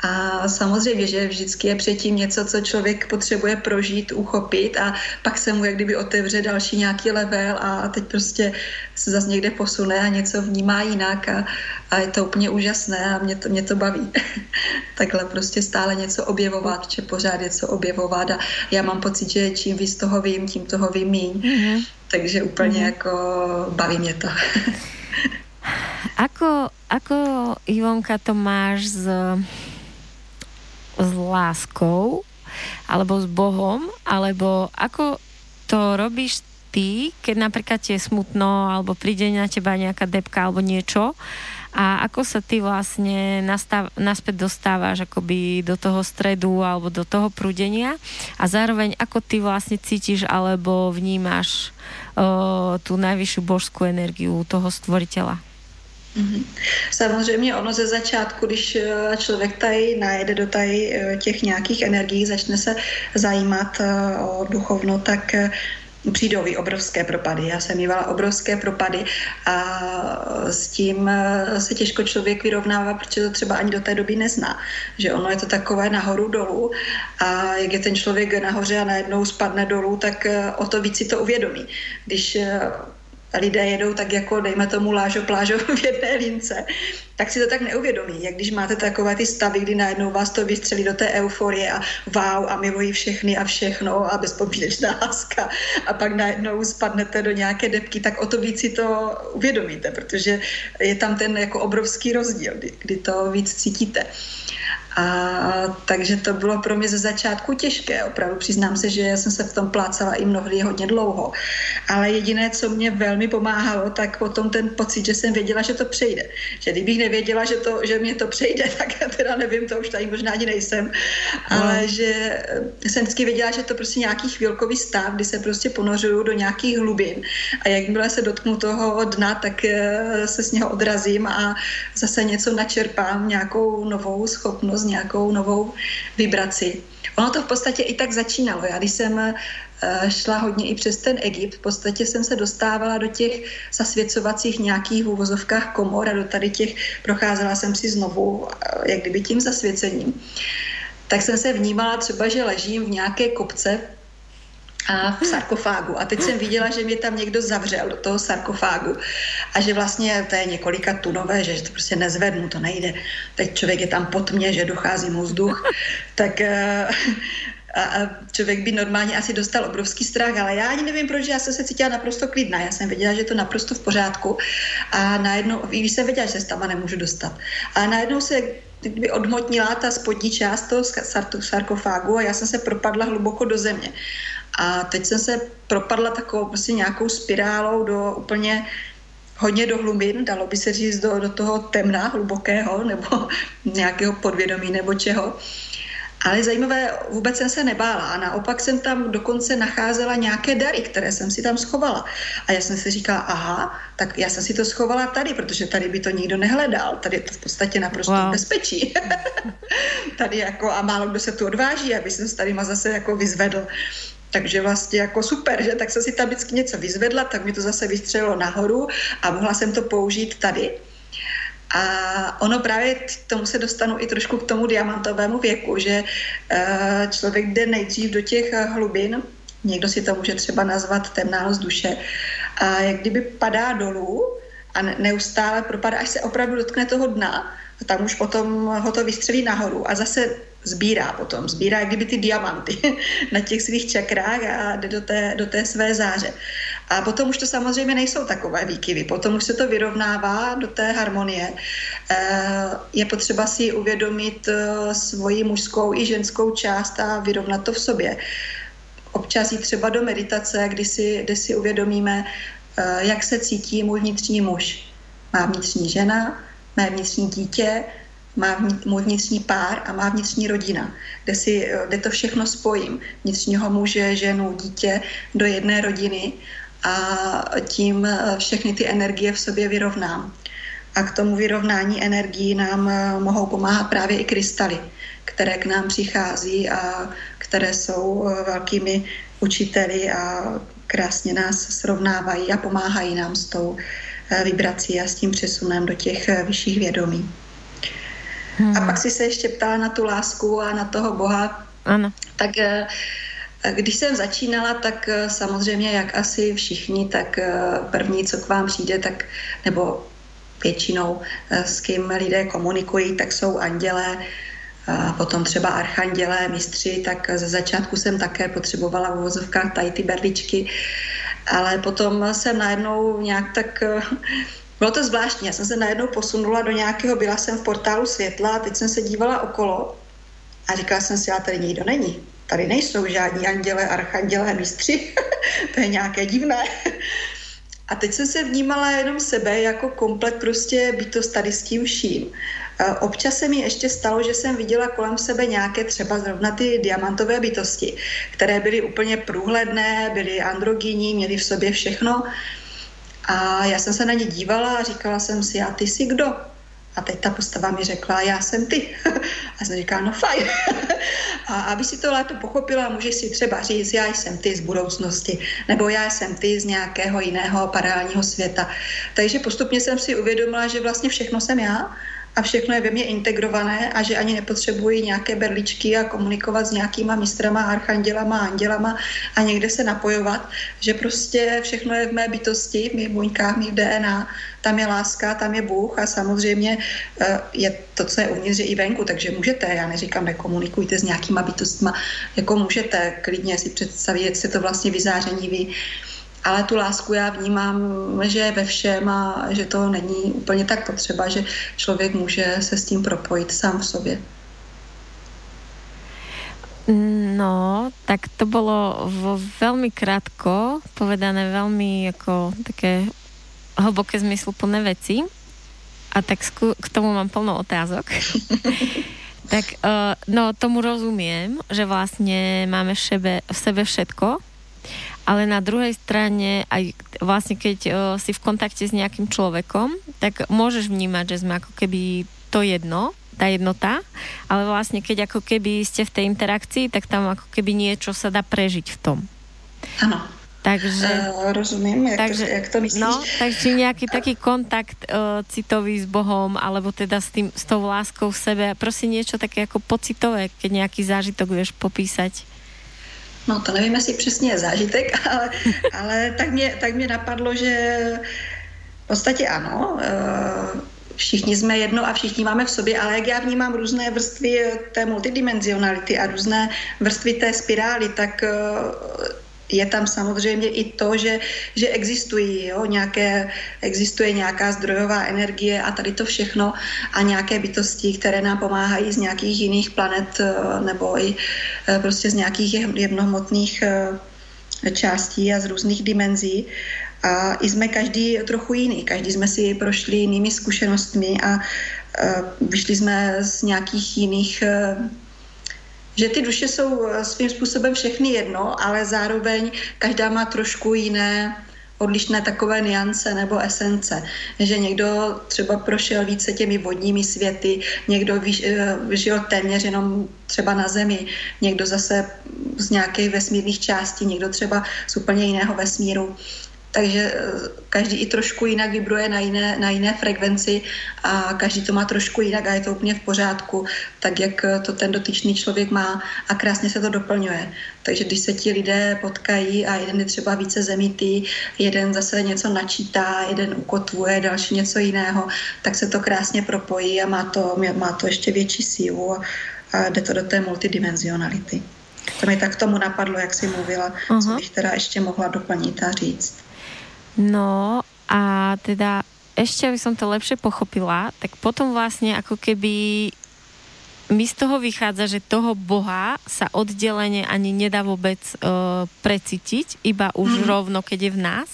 A samozřejmě, že vždycky je předtím něco, co člověk potřebuje prožít, uchopit a pak se mu jak kdyby otevře další nějaký level a teď prostě se zase někde posune a něco vnímá jinak a, a je to úplně úžasné a mě to, mě to baví. Takhle prostě stále něco objevovat, že pořád něco objevovat a já mám pocit, že čím víc toho vím, tím toho vím míň. Mm-hmm. Takže úplně mm-hmm. jako baví mě to. ako, ako Ivonka to máš s s láskou alebo s Bohom, alebo ako to robíš ty, keď napríklad je smutno alebo príde na teba nejaká depka alebo niečo a ako sa ty vlastne nastav, naspäť dostávaš akoby do toho stredu alebo do toho prúdenia a zároveň ako ty vlastne cítiš alebo vnímaš o, tú najvyššiu božskú energiu toho stvoriteľa? Mhm. Samozřejmě ono ze začátku, když eh, člověk tady najde do tady eh, těch nějakých energií, začne se zajímat eh, o duchovno, tak přijdou i obrovské propady. Já jsem mývala obrovské propady a s tím se těžko člověk vyrovnává, protože to třeba ani do té doby nezná. Že ono je to takové nahoru dolů a jak je ten člověk nahoře a najednou spadne dolů, tak o to víc si to uvědomí. Když lidé jedou tak jako, dejme tomu, lážo plážo v jedné lince, tak si to tak neuvědomí. Jak když máte takové ty stavy, kdy najednou vás to vystřelí do té euforie a wow a milují všechny a všechno a bezpodmínečná láska a pak najednou spadnete do nějaké depky, tak o to víc si to uvědomíte, protože je tam ten jako obrovský rozdíl, kdy, kdy to víc cítíte. A takže to bylo pro mě ze začátku těžké. Opravdu přiznám se, že já jsem se v tom plácala i mnohdy hodně dlouho. Ale jediné, co mě velmi pomáhalo, tak potom ten pocit, že jsem věděla, že to přejde. Že kdybych nevěděla, že, to, že mě to přejde, tak teda nevím, to už tady možná ani nejsem. Ale no. že jsem vždycky věděla, že to prostě nějaký chvilkový stav, kdy se prostě ponořuju do nějakých hlubin. A jakmile se dotknu toho dna, tak eh, se z něho odrazím a zase něco načerpám, nějakou novou schopnost nějakou novou vibraci. Ono to v podstatě i tak začínalo. Já když jsem eh, šla hodně i přes ten Egypt, v podstatě jsem se dostávala do těch zasvěcovacích nějakých úvozovkách komor a do tady těch procházela jsem si znovu, eh, jak kdyby tím zasvěcením. Tak jsem se vnímala třeba, že ležím v nějaké kopce a v sarkofágu. A teď jsem viděla, že mě tam někdo zavřel do toho sarkofágu a že vlastně to je několika tunové, že to prostě nezvednu, to nejde. Teď člověk je tam pod mě, že dochází mu vzduch, tak eh, a, člověk by normálně asi dostal obrovský strach, ale já ani nevím, proč, já jsem se cítila naprosto klidná, já jsem věděla, že je to naprosto v pořádku a najednou, když jsem věděla, že se tam nemůžu dostat. A najednou se kdyby odmotnila ta spodní část toho sarkofágu a já jsem se propadla hluboko do země. A teď jsem se propadla takovou prostě nějakou spirálou do úplně hodně do hlubin, dalo by se říct do, do toho temna hlubokého nebo nějakého podvědomí nebo čeho. Ale zajímavé, vůbec jsem se nebála a naopak jsem tam dokonce nacházela nějaké dary, které jsem si tam schovala. A já jsem si říkala, aha, tak já jsem si to schovala tady, protože tady by to nikdo nehledal. Tady je to v podstatě naprosto wow. bezpečí. tady jako a málo kdo se tu odváží, aby se s tady zase jako vyzvedl. Takže vlastně jako super, že? Tak jsem si tam vždycky něco vyzvedla, tak mi to zase vystřelilo nahoru a mohla jsem to použít tady. A ono právě k tomu se dostanu i trošku k tomu diamantovému věku, že eh, člověk jde nejdřív do těch hlubin, někdo si to může třeba nazvat temnálost duše, a jak kdyby padá dolů a neustále propadá, až se opravdu dotkne toho dna, a tam už potom ho to vystřelí nahoru a zase sbírá potom, sbírá kdyby ty diamanty na těch svých čakrách a jde do té, do té své záře. A potom už to samozřejmě nejsou takové výkyvy, potom už se to vyrovnává do té harmonie je potřeba si uvědomit svoji mužskou i ženskou část a vyrovnat to v sobě. Občas jít třeba do meditace, kdy si, kdy si uvědomíme, jak se cítí můj vnitřní muž. Má vnitřní žena, mé vnitřní dítě, má můj vnitřní pár a má vnitřní rodina, kde, si, kde to všechno spojím. Vnitřního muže, ženu, dítě do jedné rodiny a tím všechny ty energie v sobě vyrovnám. A k tomu vyrovnání energií nám mohou pomáhat právě i krystaly, které k nám přichází a které jsou velkými učiteli a krásně nás srovnávají a pomáhají nám s tou vibrací a s tím přesunem do těch vyšších vědomí. Hmm. A pak si se ještě ptala na tu lásku a na toho Boha. Ano. Tak eh, když jsem začínala, tak eh, samozřejmě, jak asi všichni, tak eh, první, co k vám přijde, tak nebo většinou s kým lidé komunikují, tak jsou andělé, a potom třeba archandělé, mistři, tak ze začátku jsem také potřebovala v uvozovkách tady ty berličky, ale potom jsem najednou nějak tak bylo to zvláštní, já jsem se najednou posunula do nějakého, byla jsem v portálu světla a teď jsem se dívala okolo a říkala jsem si, a tady nikdo není. Tady nejsou žádní anděle, archandělé, mistři. to je nějaké divné. A teď jsem se vnímala jenom sebe jako komplet prostě bytost tady s tím vším. Občas se mi ještě stalo, že jsem viděla kolem sebe nějaké třeba zrovna ty diamantové bytosti, které byly úplně průhledné, byly androgyní, měly v sobě všechno. A já jsem se na ně dívala a říkala jsem si, a ty jsi kdo? A teď ta postava mi řekla, já jsem ty. A jsem říkala, no fajn. A aby si to lépe pochopila, můžeš si třeba říct, já jsem ty z budoucnosti, nebo já jsem ty z nějakého jiného paralelního světa. Takže postupně jsem si uvědomila, že vlastně všechno jsem já a všechno je ve mně integrované a že ani nepotřebuji nějaké berličky a komunikovat s nějakýma mistrama, archandělama, andělama a někde se napojovat, že prostě všechno je v mé bytosti, v mých buňkách, v mých DNA, tam je láska, tam je Bůh a samozřejmě eh, je to, co je uvnitř, i venku, takže můžete, já neříkám, nekomunikujte s nějakýma bytostma, jako můžete klidně si představit, jak se to vlastně vyzáření vy ale tu lásku já vnímám, že je ve všem a že to není úplně tak potřeba, že člověk může se s tím propojit sám v sobě. No, tak to bolo vo veľmi krátko povedané, veľmi ako také hlboké zmysluplné veci. A tak k tomu mám plno otázok. tak uh, no, tomu rozumiem, že vlastne máme v sebe, v sebe všetko, ale na druhej strane aj vlastne keď o, si v kontakte s nejakým človekom, tak môžeš vnímať, že sme ako keby to jedno, tá jednota, ale vlastne keď ako keby ste v tej interakcii, tak tam ako keby niečo sa dá prežiť v tom. Áno. Takže, uh, rozumím, jak, takže, to, jak to myslíš. No, takže nejaký taký kontakt uh, citový s Bohom, alebo teda s, tým, s tou láskou v sebe, prosím niečo také ako pocitové, keď nejaký zážitok vieš popísať. No to nevím, jestli přesně je zážitek, ale, ale tak, mě, tak mě napadlo, že v podstatě ano, eh, všichni jsme jedno a všichni máme v sobě, ale jak já vnímám různé vrstvy té multidimenzionality a různé vrstvy té spirály, tak eh, je tam samozřejmě i to, že, že existují, jo, nějaké, existuje nějaká zdrojová energie a tady to všechno a nějaké bytosti, které nám pomáhají z nějakých jiných planet eh, nebo i eh, prostě z nějakých jemnohmotných eh, částí a z různých dimenzí. A i jsme každý trochu jiný, každý jsme si prošli jinými zkušenostmi a vyšli jsme z nějakých jiných že ty duše jsou eh, svým způsobem všechny jedno, ale zároveň každá má trošku jiné odlišné takové niance nebo esence. Že někdo třeba prošel více těmi vodními světy, někdo eh, žil téměř jenom třeba na Zemi, někdo zase z nějakých vesmírných částí, někdo třeba z úplně jiného vesmíru takže eh, každý i trošku jinak vibruje na jiné, na jiné frekvenci a každý to má trošku jinak a je to úplně v pořádku, tak jak eh, to ten dotyčný člověk má a krásně se to doplňuje. Takže když se ti lidé potkají a jeden je třeba více zemitý, jeden zase něco načítá, jeden ukotvuje, další něco jiného, tak se to krásně propojí a má to, má to ještě větší sílu a jde to do té multidimenzionality. To mi tak tomu napadlo, jak jsi mluvila, uh-huh. co bych teda ještě mohla doplnit a říct. No a teda ešte, aby som to lepšie pochopila, tak potom vlastne ako keby mi z toho vychádza, že toho Boha sa oddelenie ani nedá vôbec uh, precítiť, iba už mm-hmm. rovno, keď je v nás?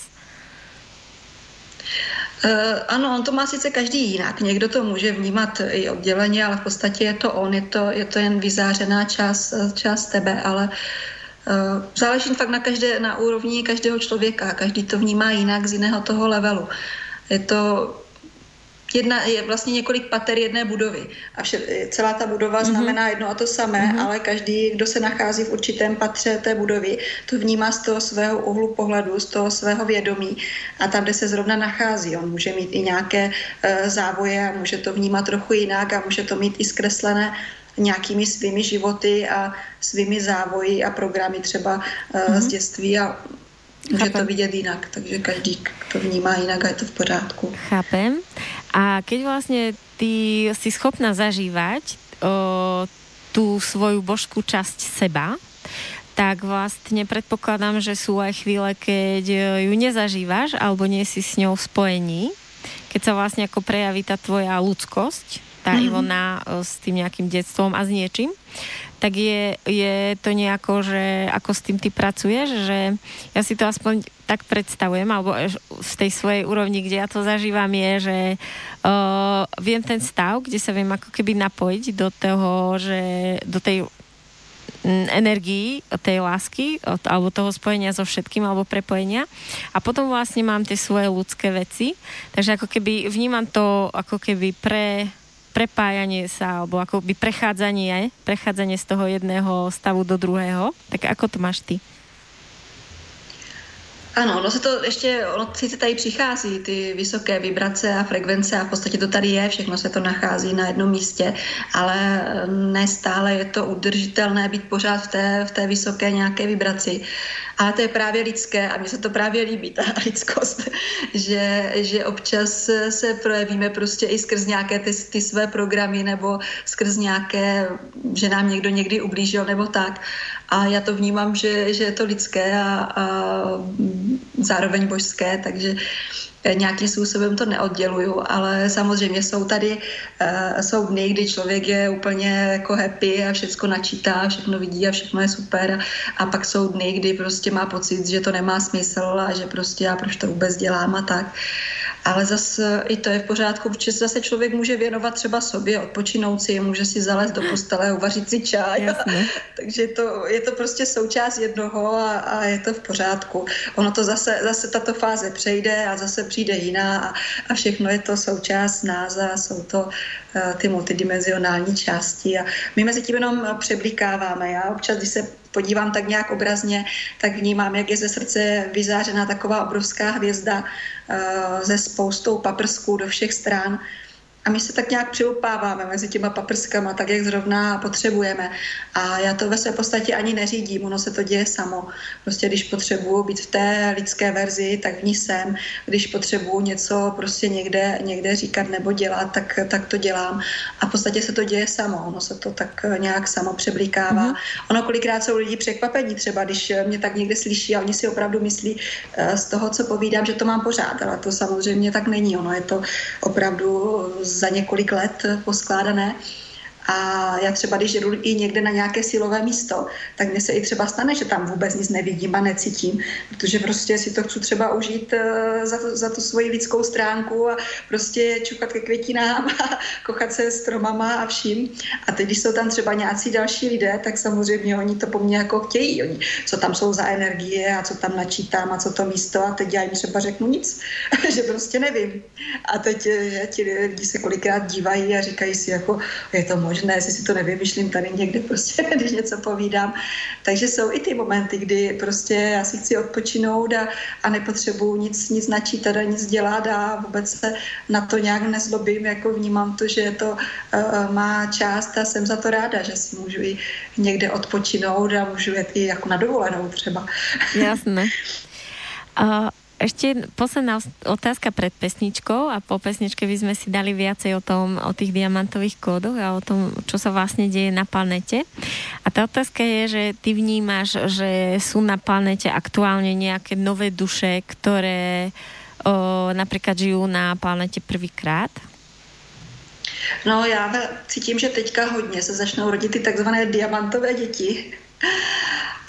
Uh, ano, on to má sice každý jinak. Někdo to může vnímat i odděleně, ale v podstatě je to on, je to, je to jen vyzářená část, část tebe, ale uh, záleží fakt na, každé, na úrovni každého člověka. Každý to vnímá jinak z jiného toho levelu. Je to jedna, je vlastně několik pater jedné budovy. A vše, celá ta budova mm-hmm. znamená jedno a to samé, mm-hmm. ale každý, kdo se nachází v určitém patře té budovy, to vnímá z toho svého úhlu pohledu, z toho svého vědomí a tam, kde se zrovna nachází. On může mít i nějaké uh, závoje a může to vnímat trochu jinak a může to mít i zkreslené nějakými svými životy a svými závoji a programy třeba mm-hmm. z dětství a Může Chápem. to vidět jinak, takže každý to vnímá jinak a je to v pořádku. Chápem. A keď vlastne ty si schopná zažívať o, tú svoju božskú časť seba, tak vlastne predpokladám, že sú aj chvíle, keď ju nezažívaš alebo nie si s ňou v spojení, keď sa vlastne ako prejaví tá tvoja ľudskosť, tá mm-hmm. Ivona s tým nejakým detstvom a s niečím tak je, je to nejako, že ako s tým ty pracuješ, že ja si to aspoň tak predstavujem, alebo v tej svojej úrovni, kde ja to zažívam, je, že uh, viem ten stav, kde sa viem ako keby napojiť do toho, že do tej energii tej lásky alebo toho spojenia so všetkým alebo prepojenia a potom vlastne mám tie svoje ľudské veci takže ako keby vnímam to ako keby pre prepájanie sa, alebo akoby prechádzanie, prechádzanie z toho jedného stavu do druhého. Tak ako to máš ty? Ano, ono se to ještě, ono sice tady přichází ty vysoké vibrace a frekvence a v podstatě to tady je, všechno se to nachází na jednom místě, ale nestále je to udržitelné být pořád v té, v té vysoké nějaké vibraci. A to je právě lidské a mně se to právě líbí, ta lidskost, že, že občas se projevíme prostě i skrz nějaké ty, ty své programy nebo skrz nějaké, že nám někdo někdy ublížil nebo tak. A já to vnímám, že, že je to lidské a, a zároveň božské, takže nějakým způsobem to neodděluju, ale samozřejmě jsou tady, uh, jsou dny, kdy člověk je úplně jako happy a všechno načítá, všechno vidí a všechno je super a, a pak jsou dny, kdy prostě má pocit, že to nemá smysl a že prostě já proč to vůbec dělám a tak. Ale zase i to je v pořádku, protože zase člověk může věnovat třeba sobě, odpočinout si, může si zalézt do postele, uvařit si čaj. Takže to, je to prostě součást jednoho a, a je to v pořádku. Ono to zase, zase tato fáze přejde a zase přijde jiná a, a všechno je to součást nás a jsou to ty multidimenzionální části a my mezi tím jenom přeblikáváme. Já občas, když se podívám tak nějak obrazně, tak vnímám, jak je ze srdce vyzářená taková obrovská hvězda ze spoustou paprsků do všech stran a my se tak nějak přiupáváme mezi těma paprskama, tak jak zrovna potřebujeme. A já to ve své podstatě ani neřídím, ono se to děje samo. Prostě když potřebuju být v té lidské verzi, tak v ní jsem. Když potřebuju něco prostě někde, někde říkat nebo dělat, tak, tak to dělám. A v podstatě se to děje samo. Ono se to tak nějak samo přeblíkává. Mm-hmm. Ono kolikrát jsou lidi překvapení, třeba když mě tak někde slyší a oni si opravdu myslí eh, z toho, co povídám, že to mám pořád. Ale to samozřejmě tak není. Ono je to opravdu za několik let poskládané. A já třeba, když jdu i někde na nějaké silové místo, tak mně se i třeba stane, že tam vůbec nic nevidím a necítím, protože prostě si to chci třeba užít eh, za, to, za tu svoji lidskou stránku a prostě čukat ke květinám a kochat se stromama a vším. A teď, když jsou tam třeba nějací další lidé, tak samozřejmě oni to po mně jako chtějí. Oni, co tam jsou za energie a co tam načítám a co to místo a teď já jim třeba řeknu nic, že prostě nevím. A teď eh, ti lidi se kolikrát dívají a říkají si jako, je to možné možné, jestli si to nevymýšlím tady někde prostě, když něco povídám. Takže jsou i ty momenty, kdy prostě já si chci odpočinout a, a nepotřebuju nic, nic načítat a nic dělat a vůbec se na to nějak nezlobím, jako vnímám to, že to uh, má část a jsem za to ráda, že si můžu i někde odpočinout a můžu jet i jako na dovolenou třeba. Jasné. Uh, ešte posledná otázka pred pesničkou a po pesničke by sme si dali viacej o tom, o tých diamantových kódoch a o tom, čo sa vlastne deje na planete. A tá otázka je, že ty vnímaš, že sú na planete aktuálne nejaké nové duše, ktoré o, například žijú na planete prvýkrát? No já cítím, že teďka hodně se začnou rodit ty takzvané diamantové děti.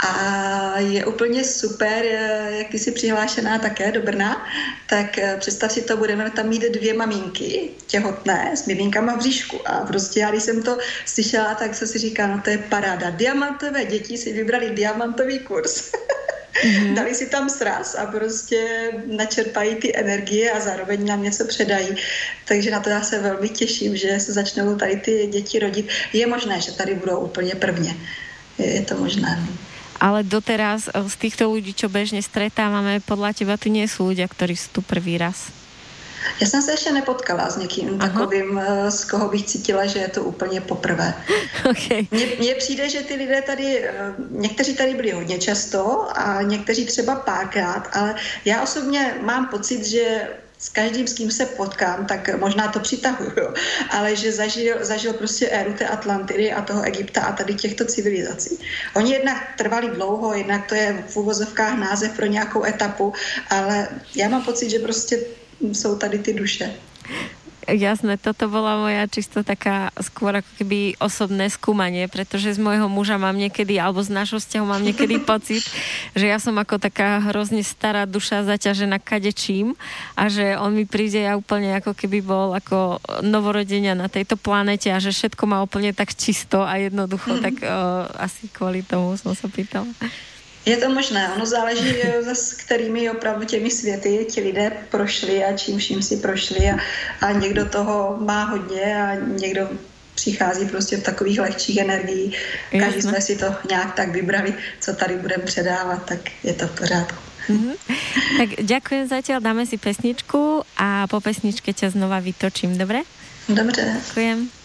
A je úplně super, jak ty jsi přihlášená také do Brna, tak eh, představ si to, budeme tam mít dvě maminky těhotné s miminkama v říšku. A prostě já, když jsem to slyšela, tak jsem si říká, no to je paráda. Diamantové děti si vybrali diamantový kurz. Mm-hmm. Dali si tam sraz a prostě načerpají ty energie a zároveň nám něco předají. Takže na to já se velmi těším, že se začnou tady ty děti rodit. Je možné, že tady budou úplně prvně. Je, je to možné ale doteraz eh, z týchto ľudí, čo bežne stretávame, podľa teba tu nie sú ľudia, ktorí sú tu prvý raz? Já jsem se ještě nepotkala s někým Aha. takovým, eh, z koho bych cítila, že je to úplně poprvé. Okay. Mně přijde, že ty lidé tady, eh, někteří tady byli hodně často a někteří třeba párkrát, ale já osobně mám pocit, že s každým, s kým se potkám, tak možná to přitahuju, ale že zažil, zažil prostě éru té Atlantidy a toho Egypta a tady těchto civilizací. Oni jednak trvali dlouho, jednak to je v úvozovkách název pro nějakou etapu, ale já mám pocit, že prostě jsou tady ty duše. Jasné, toto bola moja čisto taká skôr ako keby osobné skúmanie, pretože z môjho muža mám niekedy, alebo z nášho vzťahu mám niekedy pocit, že ja som ako taká hrozne stará duša zaťažená kadečím a že on mi príde ja úplne ako keby bol ako novorodenia na tejto planete a že všetko má úplne tak čisto a jednoducho, mm-hmm. tak o, asi kvôli tomu som sa pýtala. Je to možné, ono záleží, s kterými opravdu těmi světy ti lidé prošli a čím vším si prošli a, a někdo toho má hodně a někdo přichází prostě v takových lehčích energií. Každý jsme si to nějak tak vybrali, co tady budeme předávat, tak je to v pořádku. Mm-hmm. Tak ďakujem zatiaľ, dáme si pesničku a po pesničke ťa znova vytočím, dobre? Dobře. Ďakujem.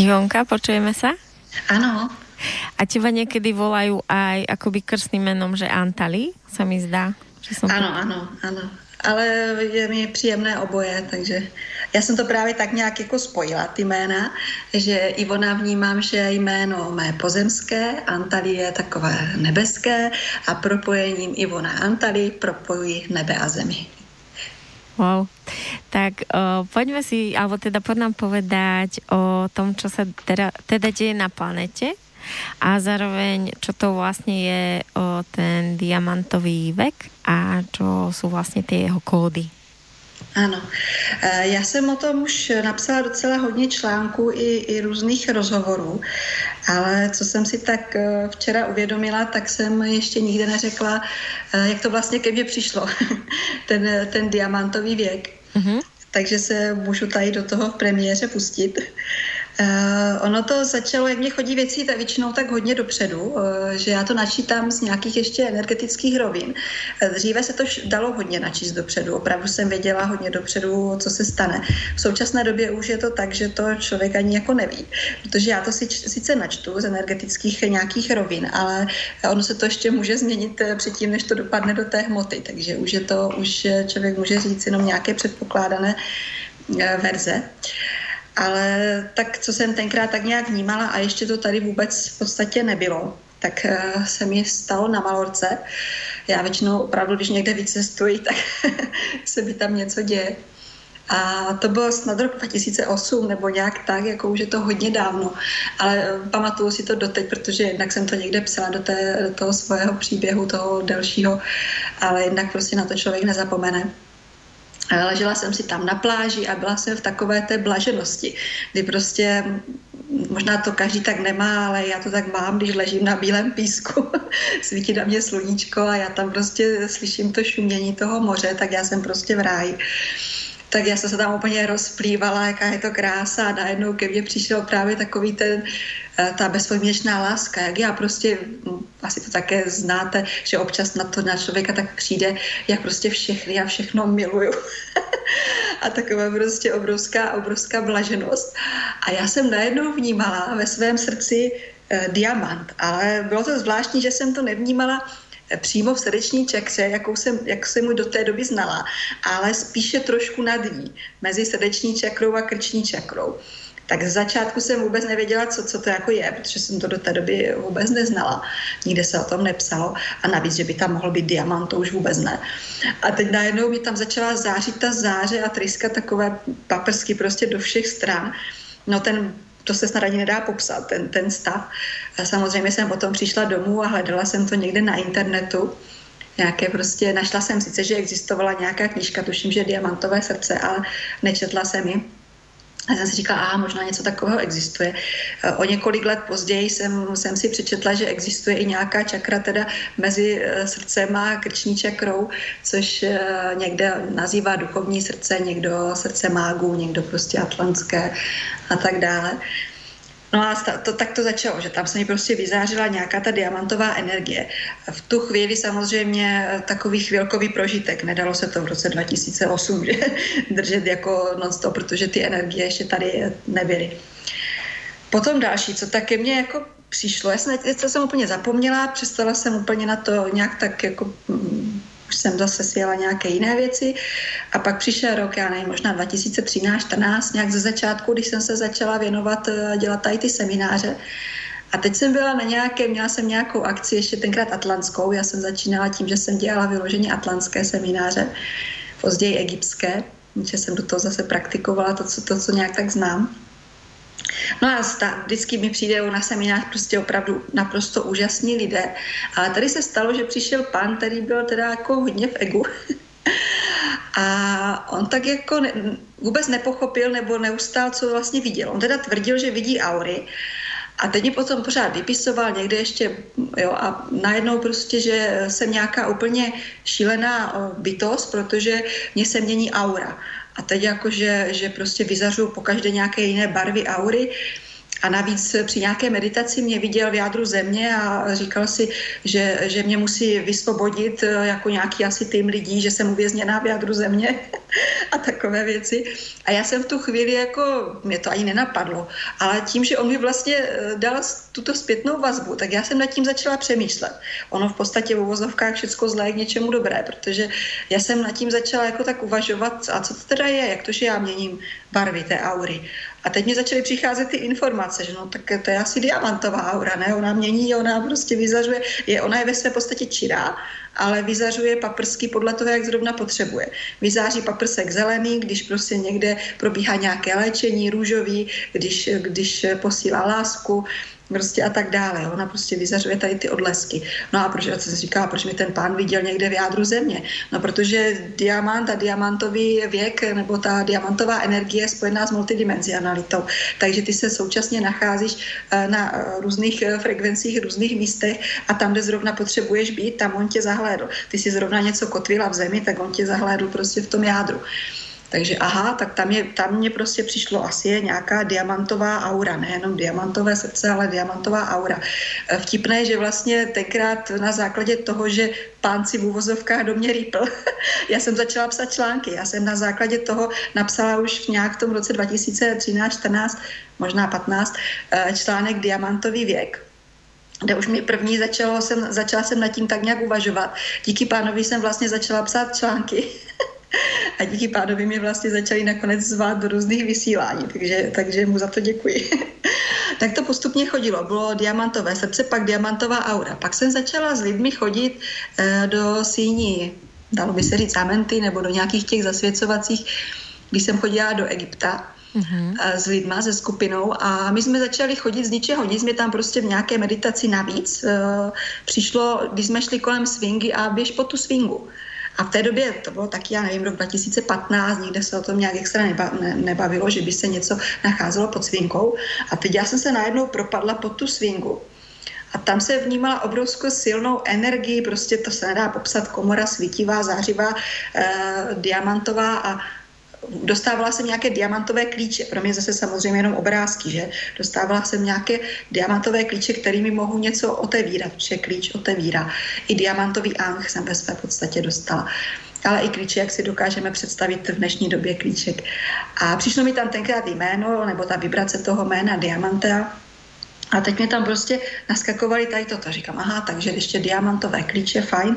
Ivonka, počujeme sa? Áno. A teba niekedy volajú aj akoby krstným menom, že Antali, sa mi zdá. Že som ano, ano, ano. Ale je mi příjemné oboje, takže já jsem to právě tak nějak jako spojila, ty jména, že Ivona vnímám, že jméno mé pozemské, Antali je takové nebeské a propojením Ivona Antali propojují nebe a zemi. Wow. Tak uh, poďme si, alebo teda poď nám povedať o tom, čo sa teda, teda deje na planete a zároveň, čo to vlastne je o ten diamantový vek a čo sú vlastne tie jeho kódy. Ano, e, já jsem o tom už napsala docela hodně článků i, i různých rozhovorů, ale co jsem si tak e, včera uvědomila, tak jsem ještě nikdy neřekla, e, jak to vlastně ke mně přišlo, ten, ten diamantový věk. Mm-hmm. Takže se můžu tady do toho v premiéře pustit. Uh, ono to začalo, jak mě chodí věci tak většinou tak hodně dopředu, uh, že já to načítám z nějakých ještě energetických rovin. Uh, dříve se to dalo hodně načíst dopředu, opravdu jsem věděla hodně dopředu, co se stane. V současné době už je to tak, že to člověk ani jako neví, protože já to si, sice načtu z energetických nějakých rovin, ale ono se to ještě může změnit předtím, než to dopadne do té hmoty, takže už je to, už člověk může říct jenom nějaké předpokládané verze. Uh, ale tak, co jsem tenkrát tak nějak vnímala a ještě to tady vůbec v podstatě nebylo, tak uh, se mi stalo na Malorce. Já většinou opravdu, když někde vycestuji, tak se mi tam něco děje. A to bylo snad rok 2008 nebo nějak tak, jako už je to hodně dávno. Ale eh, pamatuju si to doteď, protože jednak jsem to někde psala do, té, do toho svého příběhu, toho delšího, ale jednak prostě na to člověk nezapomene. Ležela jsem si tam na pláži a byla jsem v takové té blaženosti, kdy prostě možná to každý tak nemá, ale já to tak mám, když ležím na bílém písku, svítí na mě sluníčko a já tam prostě slyším to šumění toho moře, tak já jsem prostě v ráji tak já jsem se tam úplně rozplývala, jaká je to krása a najednou ke mně přišel právě takový ten, eh, ta bezpodmínečná láska, jak já prostě, hm, asi to také znáte, že občas na to na člověka tak přijde, jak prostě všechny a všechno miluju. a taková prostě obrovská, obrovská blaženost. A já jsem najednou vnímala ve svém srdci eh, diamant, ale bylo to zvláštní, že jsem to nevnímala přímo v srdeční čakře, jakou jsem, jak jsem mu do té doby znala, ale spíše trošku nad ní, mezi srdeční čakrou a krční čakrou. Tak z začátku jsem vůbec nevěděla, co, co to jako je, protože jsem to do té doby vůbec neznala. Nikde se o tom nepsalo a navíc, že by tam mohl být diamant, to už vůbec ne. A teď najednou mi tam začala zářit ta záře a tryska takové paprsky prostě do všech stran. No ten to se snad ani nedá popsat, ten, ten stav. A samozřejmě jsem potom přišla domů a hledala jsem to někde na internetu. Nějaké prostě, našla jsem sice, že existovala nějaká knížka, tuším, že Diamantové srdce, ale nečetla jsem ji. A jsem si říkala, a možná něco takového existuje. O několik let později jsem, jsem si přečetla, že existuje i nějaká čakra teda mezi eh, srdcem a krční čakrou, což eh, někde nazývá duchovní srdce, někdo srdce mágů, někdo prostě atlantské a tak dále. No a to, tak to začalo, že tam se mi prostě vyzářila nějaká ta diamantová energie. V tu chvíli samozřejmě takový chvilkový prožitek. Nedalo se to v roce 2008 že, držet jako non-stop, protože ty energie ještě tady nebyly. Potom další, co také mě jako přišlo, já jsem, já jsem úplně zapomněla, přestala jsem úplně na to nějak tak jako mm, už jsem zase sjela nějaké jiné věci. A pak přišel rok, já nevím, možná 2013, 14, nějak ze začátku, když jsem se začala věnovat, eh, dělat tady ty semináře. A teď jsem byla na nějaké, měla jsem nějakou akci, ještě tenkrát atlantskou. Já jsem začínala tím, že jsem dělala vyloženě atlantské semináře, později egyptské, že jsem do toho zase praktikovala to, co, to, co nějak tak znám. No a sta, vždycky mi přijde na seminář prostě opravdu naprosto úžasní lidé. Ale tady se stalo, že přišel pan, který byl teda jako hodně v egu. A on tak jako ne, vůbec nepochopil nebo neustál, co vlastně viděl. On teda tvrdil, že vidí aury, A teď mě potom pořád vypisoval někde ještě, jo, a najednou prostě, že jsem nějaká úplně šílená bytost, protože mě se mění aura. A teď jako, že, že prostě vyzařuju po každé nějaké jiné barvy aury, a navíc při nějaké meditaci mě viděl v jádru země a říkal si, že, že mě musí vysvobodit eh, jako nějaký asi tým lidí, že jsem uvězněná v jádru země a takové věci. A já jsem v tu chvíli jako, mě to ani nenapadlo, ale tím, že on mi vlastně eh, dal tuto zpětnou vazbu, tak já jsem nad tím začala přemýšlet. Ono v podstatě v uvozovkách všechno zlé je k něčemu dobré, protože já jsem nad tím začala jako tak uvažovat, a co to teda je, jak to, že já měním barvy té aury. A teď mi začaly přicházet ty informace, že no tak to je asi diamantová aura, ne? Ona mění, ona prostě vyzařuje, je, ona je ve své podstatě čirá, ale vyzařuje paprsky podle toho, jak zrovna potřebuje. Vyzáří paprsek zelený, když prostě někde probíhá nějaké léčení, růžový, když, když posílá lásku, prostě a tak dále. Ona prostě vyzařuje tady ty odlesky. No a proč, já jsem říkala, proč mi ten pán viděl někde v jádru země? No protože diamant a diamantový věk nebo ta diamantová energie je spojená s multidimenzionalitou. Takže ty se současně nacházíš eh, na eh, různých eh, frekvencích, různých místech a tam, kde zrovna potřebuješ být, tam on tě zahlédl. Ty si zrovna něco kotvila v zemi, tak on tě zahlédl prostě v tom jádru. Takže aha, tak tam, je, tam mě prostě přišlo asi je nějaká diamantová aura, nejenom diamantové srdce, ale diamantová aura. E, vtipné, že vlastně tenkrát na základě toho, že pán si v úvozovkách do mě rýpl, já jsem začala psat články. Já jsem na základě toho napsala už v nějak v tom roce 2013, 14, možná 15, e, článek Diamantový věk kde už mi první začalo, jsem, začala jsem nad tím tak nějak uvažovat. Díky pánovi jsem vlastně začala psát články a díky pánovi mě vlastně začali nakonec zvát do různých vysílání, takže, takže mu za to děkuji. tak to postupně chodilo. Bylo diamantové srdce, pak diamantová aura. Pak jsem začala s lidmi chodit eh, do síní, dalo by se říct amenty, nebo do nějakých těch zasvěcovacích, když jsem chodila do Egypta, mm-hmm. s lidma, se skupinou a my jsme začali chodit z ničeho nic, jsme tam prostě v nějaké meditaci navíc. Uh, přišlo, když jsme šli kolem swingy a běž po tu swingu. A v té době, to bylo taky, já nevím, rok 2015, nikde se o tom nějak extra neba, ne, nebavilo, že by se něco nacházelo pod svinkou. A teď já jsem se najednou propadla pod tu svinku. A tam se vnímala obrovskou silnou energii, prostě to se nedá popsat, komora svítivá, zářivá, eh, diamantová a dostávala jsem nějaké diamantové klíče, pro mě zase samozřejmě jenom obrázky, že? Dostávala jsem nějaké diamantové klíče, kterými mohu něco otevírat, protože klíč otevírá. I diamantový ang jsem ve své podstatě dostala ale i klíče, jak si dokážeme představit v dnešní době klíček. A přišlo mi tam tenkrát jméno, nebo ta vibrace toho jména Diamanta, a teď mě tam prostě naskakovali tady toto. Říkám, aha, takže ještě diamantové klíče, fajn.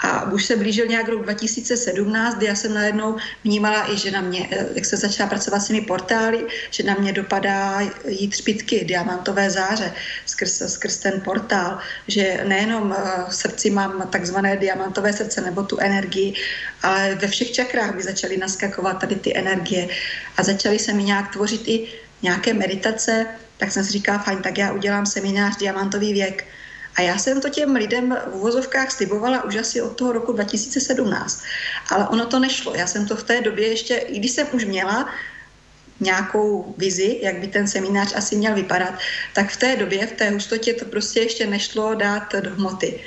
A už se blížil nějak rok 2017, kdy já jsem najednou vnímala i, že na mě, eh, jak se začala pracovat s těmi portály, že na mě dopadá jít třpitky, diamantové záře skrz, skrz ten portál, že nejenom eh, v srdci mám takzvané diamantové srdce nebo tu energii, ale ve všech čakrách by začaly naskakovat tady ty energie a začaly se mi nějak tvořit i nějaké meditace, tak jsem si říkala, fajn, tak já udělám seminář Diamantový věk. A já jsem to těm lidem v uvozovkách slibovala už asi od toho roku 2017. Ale ono to nešlo. Já jsem to v té době ještě, i když jsem už měla nějakou vizi, jak by ten seminář asi měl vypadat, tak v té době, v té hustotě to prostě ještě nešlo dát do hmoty.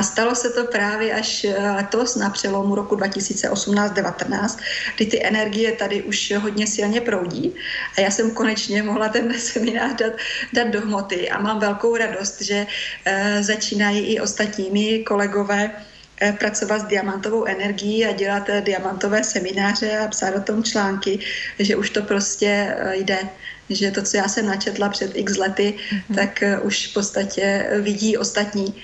A stalo se to právě až eh, letos na přelomu roku 2018-19, kdy ty energie tady už hodně silně proudí. A já jsem konečně mohla ten seminář dát, dát do hmoty a mám velkou radost, že uh, začínají i ostatními kolegové eh, pracovat s diamantovou energií a dělat diamantové semináře a psát o tom články, že už to prostě jde že to, co já jsem načetla před x lety, mm-hmm. tak už v podstatě vidí ostatní.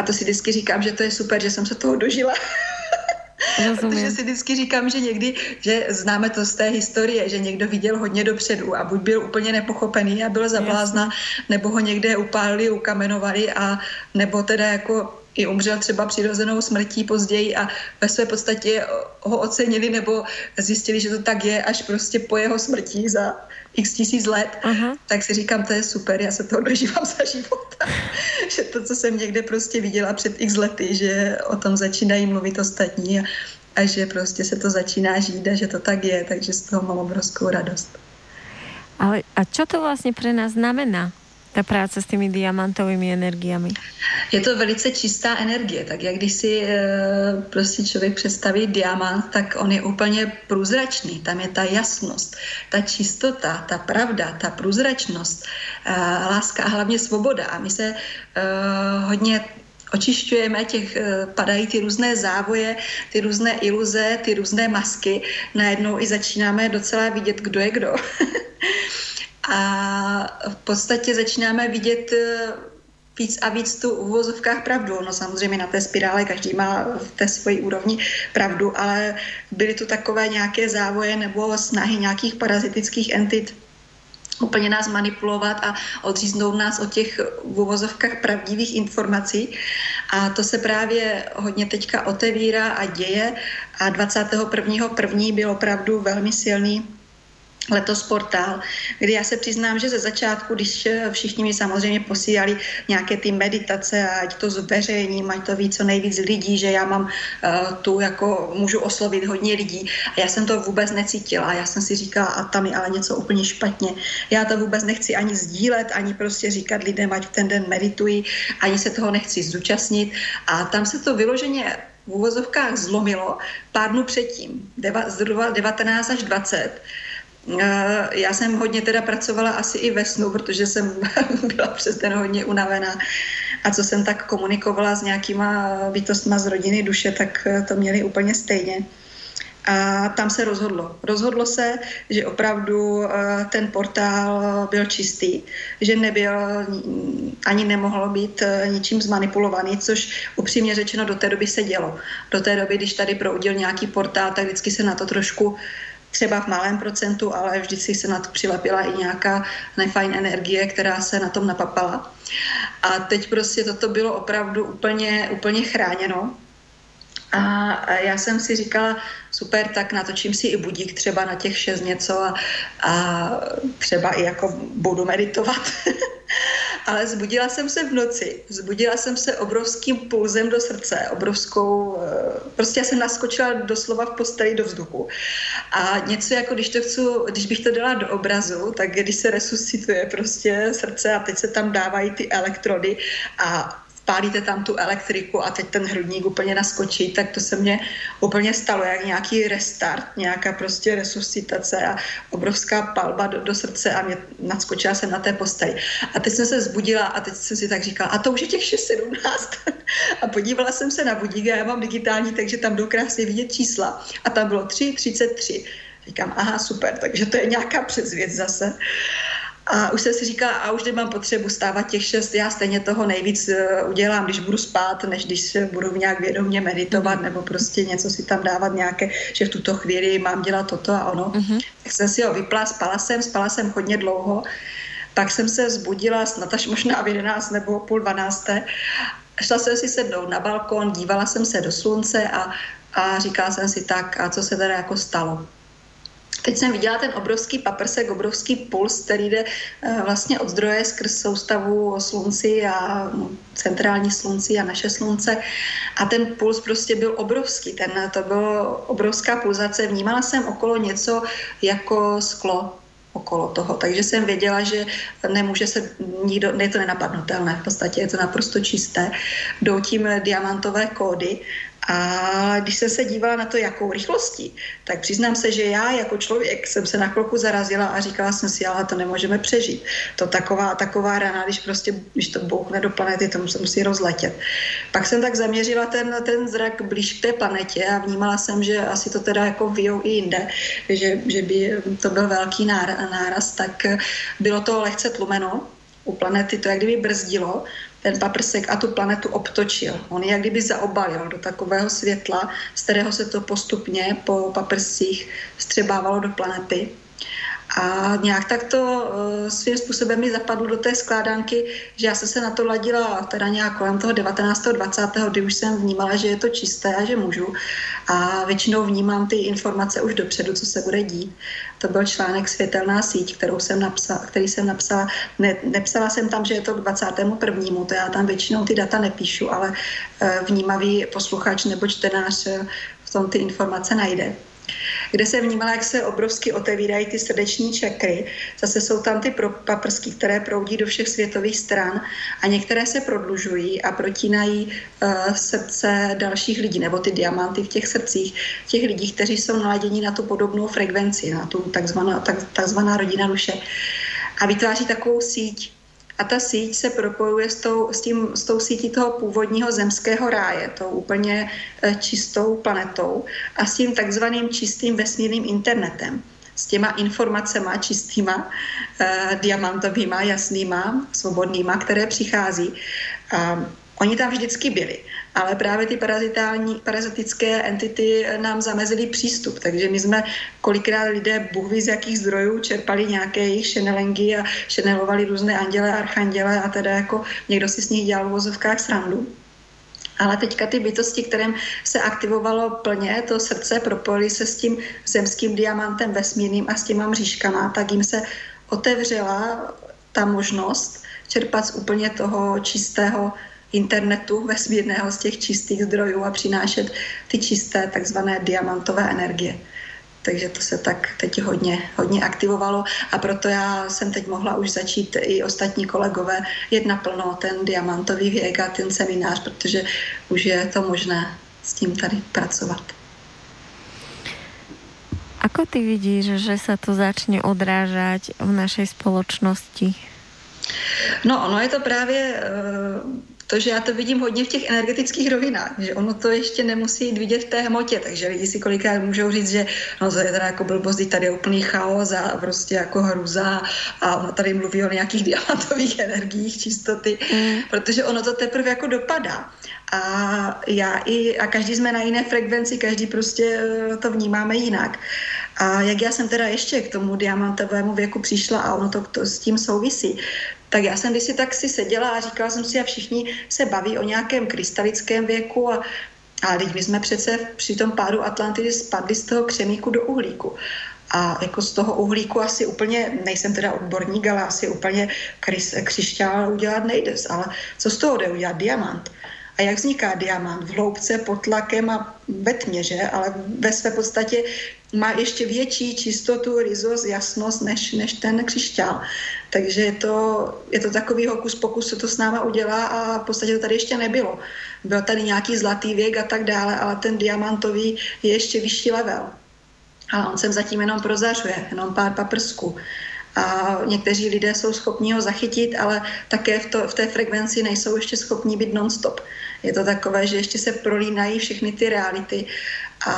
A to si vždycky říkám, že to je super, že jsem se toho dožila. Protože si vždycky říkám, že někdy, že známe to z té historie, že někdo viděl hodně dopředu a buď byl úplně nepochopený a byl za blázna, nebo ho někde upálili, ukamenovali a nebo teda jako i umřel třeba přirozenou smrtí později a ve své podstatě ho ocenili nebo zjistili, že to tak je až prostě po jeho smrti za x tisíc let, uh-huh. tak si říkám, to je super, já se toho dožívám za života. že to, co jsem někde prostě viděla před x lety, že o tom začínají mluvit ostatní a, a že prostě se to začíná žít a že to tak je, takže z toho mám obrovskou radost. Ale a čo to vlastně pro nás znamená? Ta práce s těmi diamantovými energiami? Je to velice čistá energie, tak jak když si e, prostě člověk představí diamant, tak on je úplně průzračný, tam je ta jasnost, ta čistota, ta pravda, ta průzračnost, e, láska a hlavně svoboda. A my se e, hodně očišťujeme, těch, padají ty různé závoje, ty různé iluze, ty různé masky. Najednou i začínáme docela vidět, kdo je kdo. a v podstatě začínáme vidět eh, víc a víc tu uvozovkách pravdu. No samozřejmě na té spirále každý má v té svoji úrovni pravdu, ale byly tu takové nějaké závoje nebo snahy nějakých parazitických entit úplně nás manipulovat a odříznout nás od těch v uvozovkách pravdivých informací. A to se právě hodně teďka otevírá a děje. A 21.1. byl opravdu velmi silný letos portál, kdy já se přiznám, že ze začátku, když všichni mi samozřejmě posílali nějaké ty meditace, ať to zveřejním, ať to ví co nejvíc lidí, že já mám uh, tu jako můžu oslovit hodně lidí a já jsem to vůbec necítila. Já jsem si říkala, a tam je ale něco úplně špatně. Já to vůbec nechci ani sdílet, ani prostě říkat lidem, ať v ten den meditují, ani se toho nechci zúčastnit. A tam se to vyloženě v úvozovkách zlomilo pár dnů předtím, 19 až 20 Eh, já jsem hodně teda pracovala asi i ve snu, protože jsem byla přes den hodně unavená. A co jsem tak komunikovala s nějakýma bytostma z rodiny duše, tak eh, to měli úplně stejně. A tam se rozhodlo. Rozhodlo se, že opravdu eh, ten portál byl čistý, že nebyl ani nemohlo být ničím zmanipulovaný, což upřímně řečeno do té doby se dělo. Do té doby, když tady proudil nějaký portál, tak vždycky se na to trošku uh, třeba v malém procentu, ale vždycky se na to přilepila i nějaká nefajn energie, která se na tom napapala. A teď prostě toto bylo opravdu úplně, úplně chráněno. A já jsem si říkala, super, tak natočím si i budík třeba na těch šest něco a, a třeba i jako budu meditovat. Ale zbudila jsem se v noci, zbudila jsem se obrovským pulzem do srdce, obrovskou, eh, prostě jsem naskočila doslova v posteli do vzduchu. A něco jako, když, to chci, když bych to dala do obrazu, tak když se resuscituje prostě srdce a teď se tam dávají ty elektrody a spálíte tam tu elektriku a teď ten hrudník úplně naskočí, tak to se mně úplně stalo, jak nějaký restart, nějaká prostě resuscitace a obrovská palba do, do srdce a mě naskočila jsem na té posteli. A teď jsem se zbudila a teď jsem si tak říkala, a to už je těch 6.17. a podívala jsem se na budík a já mám digitální, takže tam jdou krásně vidět čísla. A tam bylo 3.33. Říkám, aha, super, takže to je nějaká předzvěd zase. A už jsem si říkala, a už nemám potřebu stávat těch šest, já stejně toho nejvíc eh, udělám, když budu spát, než když se budu nějak vědomě meditovat, mhm. nebo prostě něco si tam dávat nějaké, že v tuto chvíli mám dělat toto a ono. Uh-huh. Tak jsem si ho vypla, spala jsem, spala jsem hodně dlouho, pak jsem se zbudila snad až možná v 11 nebo půl 12. Šla jsem si sednout na balkon, dívala jsem se do slunce a, a říkala jsem si tak, a co se teda jako stalo. Teď jsem viděla ten obrovský paprsek, obrovský puls, který jde eh, vlastně od zdroje skrz soustavu o slunci a no, centrální slunci a naše slunce. A ten puls prostě byl obrovský, ten, to bylo obrovská pulzace. Vnímala jsem okolo něco jako sklo, okolo toho. Takže jsem věděla, že nemůže se nikdo, je to nenapadnutelné, v podstatě je to naprosto čisté. Jdou tím diamantové kódy a když jsem se dívala na to, jakou rychlostí, tak přiznám se, že já jako člověk jsem se na chvilku zarazila a říkala jsem si, ale to nemůžeme přežít. To taková, taková rana, když prostě, když to bouchne do planety, to se musí rozletět. Pak jsem tak zaměřila ten, ten zrak blíž k té planetě a vnímala jsem, že asi to teda jako vyjou i jinde, že, že by to byl velký náraz, tak bylo to lehce tlumeno u planety, to jak kdyby brzdilo ten paprsek a tu planetu obtočil. On jak kdyby zaobalil do takového světla, z kterého se to postupně po paprscích střebávalo do planety. A nějak tak to uh, svým způsobem mi zapadlo do té skládanky, že já jsem se na to ladila teda nějak kolem toho 19. 20. kdy už jsem vnímala, že je to čisté a že můžu. A většinou vnímám ty informace už dopředu, co se bude dít. To byl článek Světelná síť, kterou jsem napsala, který jsem napsala. Ne, nepsala jsem tam, že je to k 21. To já tam většinou ty data nepíšu, ale uh, vnímavý posluchač nebo čtenář v tom ty informace najde. Kde se vnímala, jak se obrovsky otevírají ty srdeční čakry. Zase jsou tam ty paprsky, které proudí do všech světových stran a některé se prodlužují a protínají uh, srdce dalších lidí, nebo ty diamanty v těch srdcích těch lidí, kteří jsou naladěni na tu podobnou frekvenci, na tu takzvaná, tak, takzvaná rodina duše. A vytváří takovou síť a ta síť se propojuje s tou, s, tím, s tou sítí toho původního zemského ráje, tou úplně e, čistou planetou a s tím takzvaným čistým vesmírným internetem s těma informacema čistýma, eh, diamantovýma, jasnýma, svobodnýma, které přichází. A oni tam vždycky byli ale právě ty parazitální, parazitické entity nám zamezily přístup. Takže my jsme kolikrát lidé, Bůh ví z jakých zdrojů, čerpali nějaké jejich šenelengy a šenelovali různé anděle, archanděle a teda jako někdo si s nich dělal v vozovkách srandu. Ale teďka ty bytosti, kterým se aktivovalo plně to srdce, propojili se s tím zemským diamantem vesmírným a s těma mřížkama, tak jim se otevřela ta možnost čerpat z úplně toho čistého internetu vesmírného z těch čistých zdrojů a přinášet ty čisté takzvané diamantové energie. Takže to se tak teď hodně, hodně aktivovalo a proto já jsem teď mohla už začít i ostatní kolegové jet naplno ten diamantový věk a ten seminář, protože už je to možné s tím tady pracovat. Ako ty vidíš, že sa to začne odrážať v našej spoločnosti? No, ono je to právě to, že já to vidím hodně v těch energetických rovinách, že ono to ještě nemusí jít vidět v té hmotě, takže lidi si kolikrát můžou říct, že no to je teda jako blbost, tady je úplný chaos a prostě jako hruza a ona tady mluví o nějakých diamantových energiích, čistoty, mm. protože ono to teprve jako dopadá. A já i, a každý jsme na jiné frekvenci, každý prostě eh, to vnímáme jinak. A jak já jsem teda ještě k tomu diamantovému věku přišla a ono to, to s tím souvisí, tak já jsem si tak si seděla a říkala jsem si, a všichni se baví o nějakém krystalickém věku a a teď my jsme přece při tom pádu Atlantidy spadli z toho křemíku do uhlíku. A jako z toho uhlíku asi úplně, nejsem teda odborník, ale asi úplně křišťál udělat nejde. Ale co z toho jde udělat? Diamant. A jak vzniká diamant? V hloubce, pod tlakem a ve tmě, že? Ale ve své podstatě má ještě větší čistotu, rizost, jasnost než, než ten křišťál. Takže je to, je to takový hokus pokus, co to s náma udělá a v podstatě to tady ještě nebylo. Byl tady nějaký zlatý věk a tak dále, ale ten diamantový je ještě vyšší level. A on sem zatím jenom prozařuje, jenom pár paprsků. A někteří lidé jsou schopni ho zachytit, ale také v, to, v té frekvenci nejsou ještě schopni být non-stop. Je to takové, že ještě se prolínají všechny ty reality a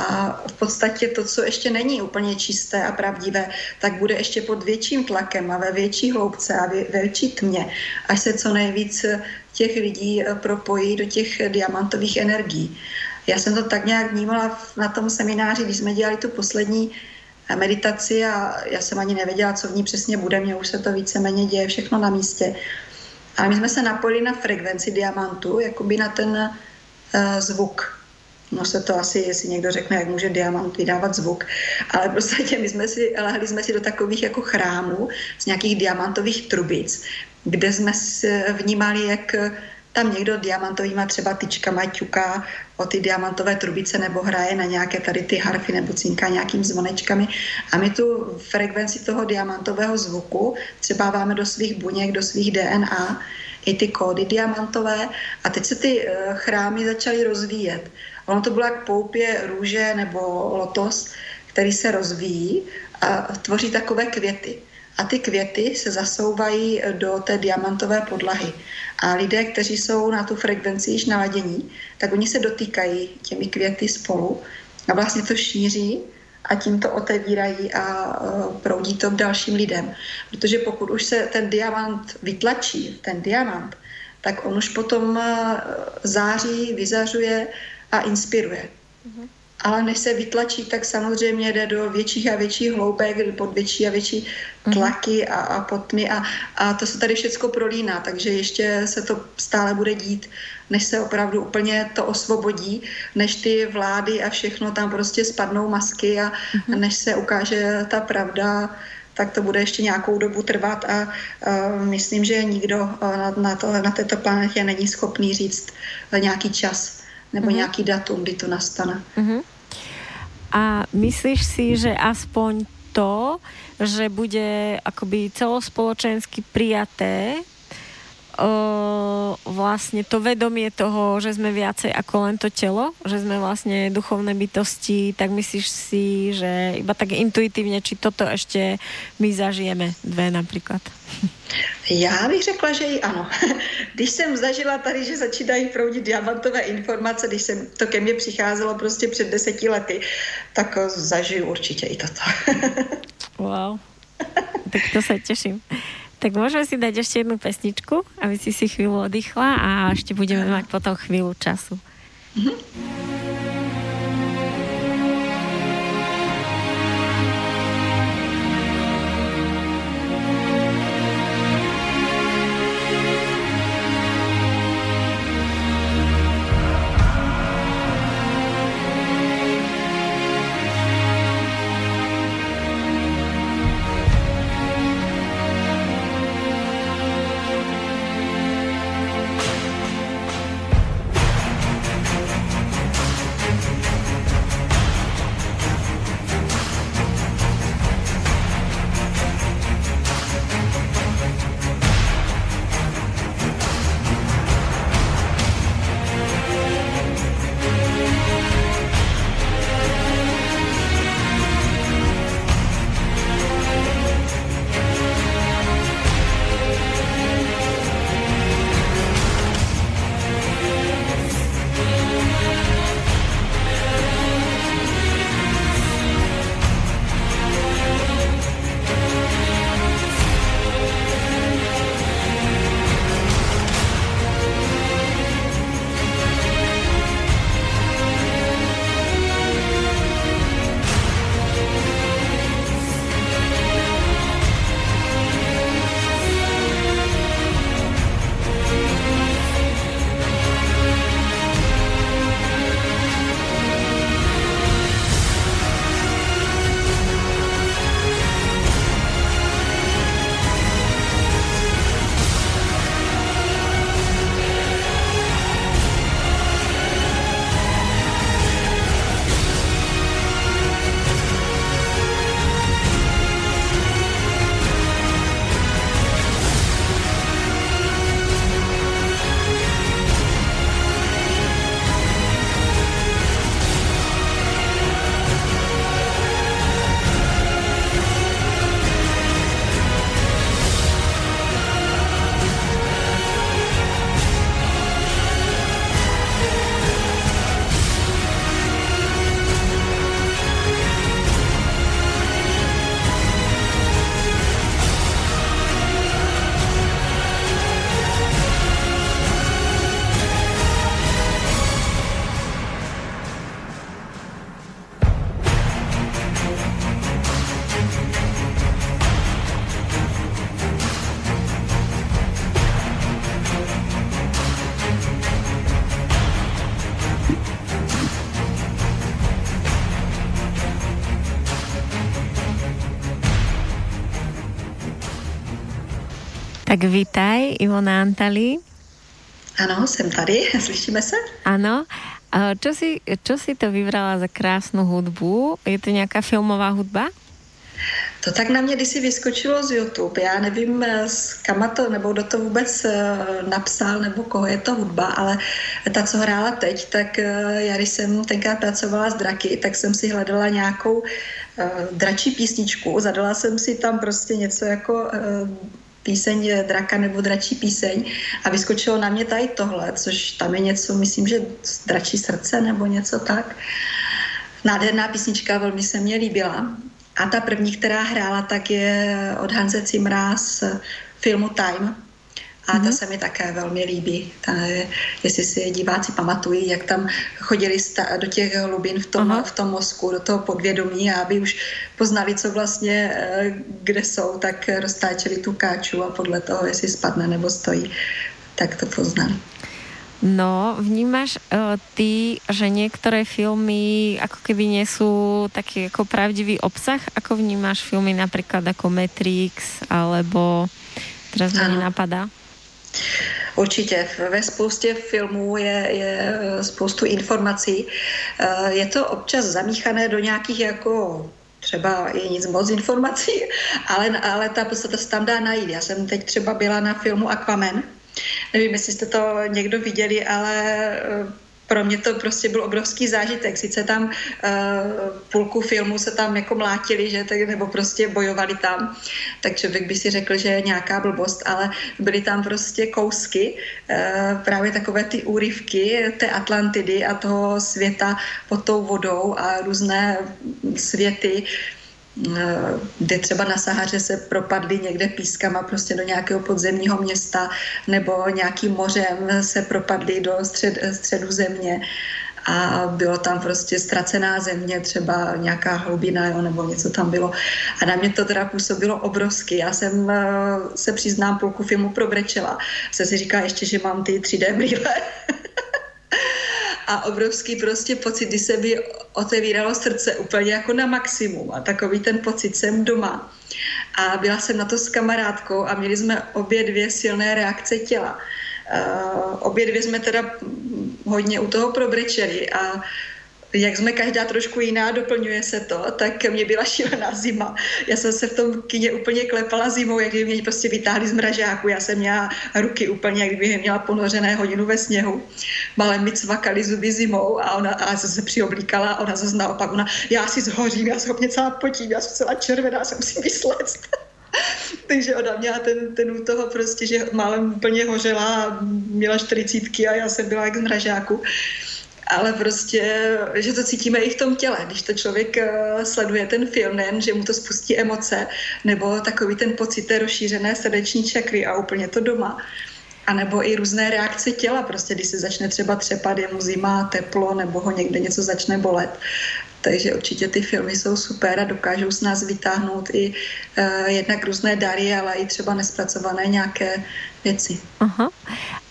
v podstatě to, co ještě není úplně čisté a pravdivé, tak bude ještě pod větším tlakem a ve větší hloubce a ve větší tmě, až se co nejvíc těch lidí eh, propojí do těch diamantových energií. Já jsem to tak nějak vnímala na tom semináři, když jsme dělali tu poslední meditaci a já jsem ani nevěděla, co v ní přesně bude, mně už se to víceméně děje všechno na místě. A my jsme se napojili na frekvenci diamantu, jakoby na ten uh, zvuk No se to asi, jestli někdo řekne, jak může diamant vydávat zvuk, ale podstatě my jsme si, lehli jsme si do takových jako chrámů z nějakých diamantových trubic, kde jsme vnímali, jak tam někdo diamantovýma třeba tyčkama ťuká o ty diamantové trubice nebo hraje na nějaké tady ty harfy nebo cinká nějakým zvonečkami a my tu frekvenci toho diamantového zvuku třeba máme do svých buněk, do svých DNA i ty kódy diamantové a teď se ty eh, chrámy začaly rozvíjet. Ono to bylo jak poupě růže nebo lotos, který se rozvíjí a tvoří takové květy. A ty květy se zasouvají do té diamantové podlahy. A lidé, kteří jsou na tu frekvenci již naladění, tak oni se dotýkají těmi květy spolu a vlastně to šíří a tím to otevírají a e, proudí to k dalším lidem. Protože pokud už se ten diamant vytlačí, ten diamant, tak on už potom e, září, vyzařuje a inspiruje. Mm-hmm. Ale než se vytlačí, tak samozřejmě jde do větších a větších hloubek, pod větší a větší mhm. tlaky a, a potmy a, a to se tady všechno prolíná, takže ještě se to stále bude dít, než se opravdu úplně to osvobodí, než ty vlády a všechno tam prostě spadnou masky a, mm-hmm. než se ukáže ta pravda, tak to bude ještě nějakou dobu trvat a uh, myslím, že nikdo na, na, to, na této planetě není schopný říct uh, nějaký čas nebo mm-hmm. nějaký datum, kdy to nastane. Mm-hmm. A myslíš si, že aspoň to, že bude akoby celospoločensky prijaté o, vlastne to vedomie toho, že sme viacej ako len to telo, že sme vlastne duchovné bytosti, tak myslíš si, že iba tak intuitívne, či toto ešte my zažijeme dve například? Já bych řekla, že i ano. Když jsem zažila tady, že začínají proudit diamantové informace, když jsem to ke mně přicházelo prostě před deseti lety, tak zažiju určitě i toto. wow. Tak to se těším. Tak môžeme si dať ešte jednu pesničku, aby si si chvíľu oddychla a ešte budeme mať potom chvíľu času. Mm-hmm. Tak vítaj, Ivona Antali. Ano, jsem tady, slyšíme se? Ano. Čo si, čo si to vybrala za krásnou hudbu? Je to nějaká filmová hudba? To tak na mě kdysi vyskočilo z YouTube. Já nevím, z kama to, nebo kdo to vůbec eh, napsal, nebo koho je to hudba, ale ta, co hrála teď, tak eh, já když jsem tenkrát pracovala s draky, tak jsem si hledala nějakou eh, dračí písničku. Zadala jsem si tam prostě něco jako píseň Draka nebo Dračí píseň a vyskočilo na mě tady tohle, což tam je něco, myslím, že Dračí srdce nebo něco tak. Nádherná písnička, velmi se mně líbila. A ta první, která hrála, tak je od Hanze Cimra z filmu Time, a ta mhm. se mi také velmi líbí. Ta, jestli si diváci pamatují, jak tam chodili sta- do těch hlubin v tom, v tom mozku, do toho podvědomí a aby už poznali, co vlastně, eh, kde jsou, tak roztáčeli tu káču a podle toho, jestli spadne nebo stojí, tak to poznali. No, vnímaš uh, ty, že některé filmy ako keby nesú taký jako pravdivý obsah, ako vnímáš filmy například jako Matrix, alebo teraz mi napadá? Určitě. Ve spoustě filmů je, je spoustu informací. Eh, je to občas zamíchané do nějakých jako třeba je nic moc informací, ale, ale ta podstata se tam dá najít. Já jsem teď třeba byla na filmu Aquaman, nevím, jestli jste to někdo viděli, ale eh, pro mě to prostě byl obrovský zážitek. Sice tam uh, půlku filmu se tam jako mlátili, že, tak, nebo prostě bojovali tam, tak člověk by si řekl, že je nějaká blbost, ale byly tam prostě kousky, uh, právě takové ty úryvky té Atlantidy a toho světa pod tou vodou a různé světy, Eh, kde třeba na Sahaře se propadli někde pískama prostě do nějakého podzemního města nebo nějakým mořem se propadli do střed, středu země a bylo tam prostě ztracená země, třeba nějaká hlubina jo, nebo něco tam bylo. A na mě to teda působilo obrovsky. Já jsem eh, se přiznám půlku filmu probrečela. Se si říká ještě, že mám ty 3D brýle. a obrovský prostě pocit, kdy se mi otevíralo srdce úplně jako na maximum a takový ten pocit jsem doma. A byla jsem na to s kamarádkou a měli jsme obě dvě silné reakce těla. Uh, obě dvě jsme teda hodně u toho probrečeli a jak jsme každá trošku jiná, doplňuje se to, tak mě byla šílená zima. Já jsem se v tom kině úplně klepala zimou, jak kdyby mě prostě vytáhli z mražáku. Já jsem měla ruky úplně, jak kdyby měla ponořené hodinu ve sněhu. Malé mi cvakaly zuby zimou a ona a jsem se přioblíkala a ona zase naopak, ona, já si zhořím, já se hodně celá potím, já jsem celá červená, já se musím vysléct. Takže ona měla ten, ten u toho prostě, že málem úplně hořela, měla čtyřicítky a já jsem byla jak z mražáku ale prostě, že to cítíme i v tom těle, když to člověk eh, sleduje ten film, nejen, že mu to spustí emoce, nebo takový ten pocit té rozšířené srdeční čakry a úplně to doma. A nebo i různé reakce těla, prostě když se začne třeba třepat, je mu zima, teplo, nebo ho někde něco začne bolet. Takže určitě ty filmy jsou super a dokážou z nás vytáhnout i uh, jednak různé dary, ale i třeba nespracované nějaké věci. Aha.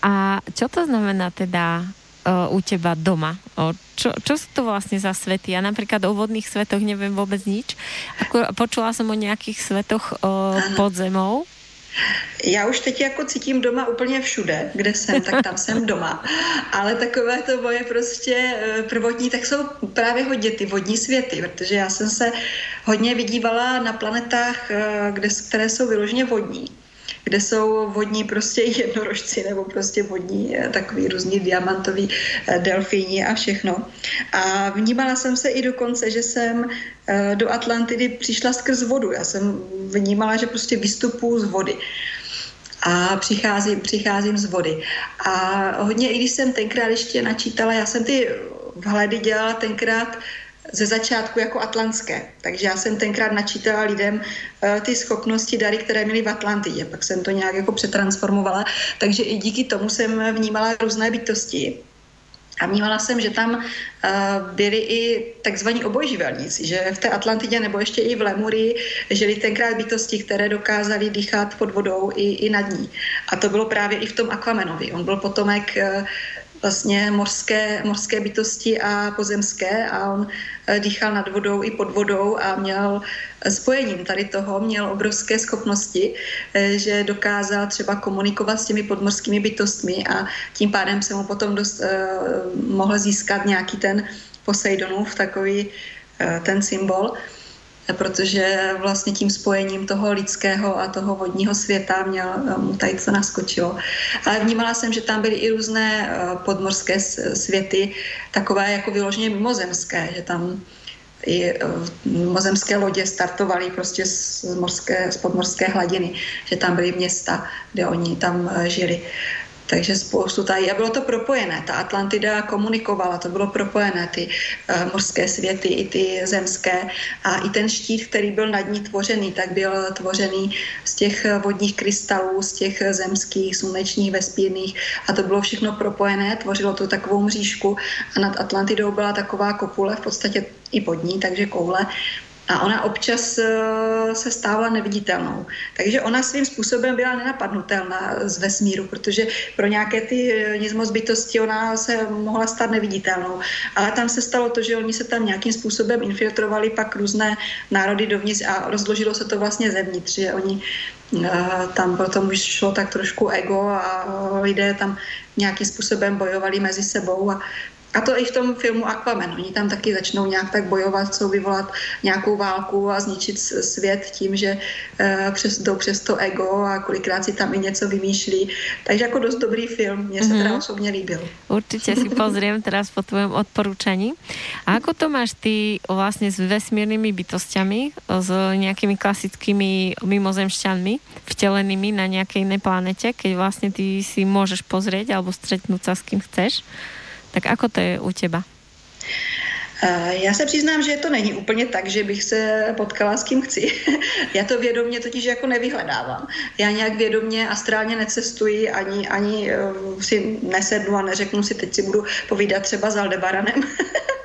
A co to znamená teda u teba doma? O, čo, čo sú to vlastne za svety? Ja napríklad o vodných svetoch neviem vôbec nič. Ako, počula som o nejakých svetoch o, pod zemou. Já už teď jako cítím doma úplně všude, kde jsem, tak tam jsem doma. Ale takové to moje prostě e, prvotní, tak jsou právě hodně ty vodní světy, protože já jsem se hodně vydívala na planetách, e, kde, které jsou vyloženě vodní kde jsou vodní prostě jednorožci nebo prostě vodní eh, takový různý diamantový eh, delfíni a všechno. A vnímala jsem se i dokonce, že jsem eh, do Atlantidy přišla skrz vodu. Já jsem vnímala, že prostě vystupuji z vody a přicházím, přicházím z vody. A hodně, i když jsem tenkrát ještě načítala, já jsem ty vhledy dělala tenkrát ze začátku jako atlantské. Takže já jsem tenkrát načítala lidem uh, ty schopnosti, dary, které měly v Atlantidě. Pak jsem to nějak jako přetransformovala. Takže i díky tomu jsem vnímala různé bytosti. A vnímala jsem, že tam uh, byli i takzvaní obojživelníci, že v té Atlantidě nebo ještě i v Lemurii žili tenkrát bytosti, které dokázaly dýchat pod vodou i, i nad ní. A to bylo právě i v tom Aquamenovi. On byl potomek uh, vlastně mořské, mořské bytosti a pozemské a on eh, dýchal nad vodou i pod vodou a měl spojením tady toho, měl obrovské schopnosti, eh, že dokázal třeba komunikovat s těmi podmorskými bytostmi a tím pádem se mu potom dost, mohl získat nějaký ten Poseidonův takový ten symbol protože vlastně tím spojením toho lidského a toho vodního světa měl, mu tady to naskočilo. Ale vnímala jsem, že tam byly i různé eh, podmorské světy, takové jako vyloženě mimozemské, že tam i eh, mimozemské lodě startovaly prostě z, morské, z podmorské hladiny, že tam byly města, kde oni tam eh, žili. Takže spoustu tady. A bylo to propojené. Ta Atlantida komunikovala, to bylo propojené, ty uh, mořské světy, i ty zemské. A i ten štít, který byl nad ní tvořený, tak byl tvořený z těch vodních krystalů, z těch zemských, slunečních, vesmírných. A to bylo všechno propojené, tvořilo to takovou mřížku. A nad Atlantidou byla taková kopule, v podstatě i pod ní, takže koule a ona občas eh, se stávala neviditelnou. Takže ona svým způsobem byla nenapadnutelná z vesmíru, protože pro nějaké ty eh, nizmozbytosti ona se mohla stát neviditelnou. Ale tam se stalo to, že oni se tam nějakým způsobem infiltrovali pak různé národy dovnitř a rozložilo se to vlastně zevnitř, že oni tam potom už šlo tak trošku ego a lidé tam nějakým způsobem bojovali mezi sebou a a to i v tom filmu Aquaman. Oni tam taky začnou nějak tak bojovat, chcou vyvolat nějakou válku a zničit svět tím, že uh, přes, jdou přes to ego a kolikrát si tam i něco vymýšlí. Takže jako dost dobrý film. Mně se mm-hmm. teda mhm. osobně líbil. Určitě si pozriem teraz po tvojom odporúčaní. A ako to máš ty vlastně s vesmírnymi bytostiami, s nějakými klasickými mimozemšťanmi, vtelenými na nějaké jiné planete, keď vlastně ty si můžeš pozrieť alebo stretnúť sa s kým chceš? Tak ako to je u teba? Já se přiznám, že to není úplně tak, že bych se potkala s kým chci. Já to vědomě totiž jako nevyhledávám. Já nějak vědomě astrálně necestuji, ani, ani eh, si nesednu a neřeknu si, teď si budu povídat třeba s Aldebaranem.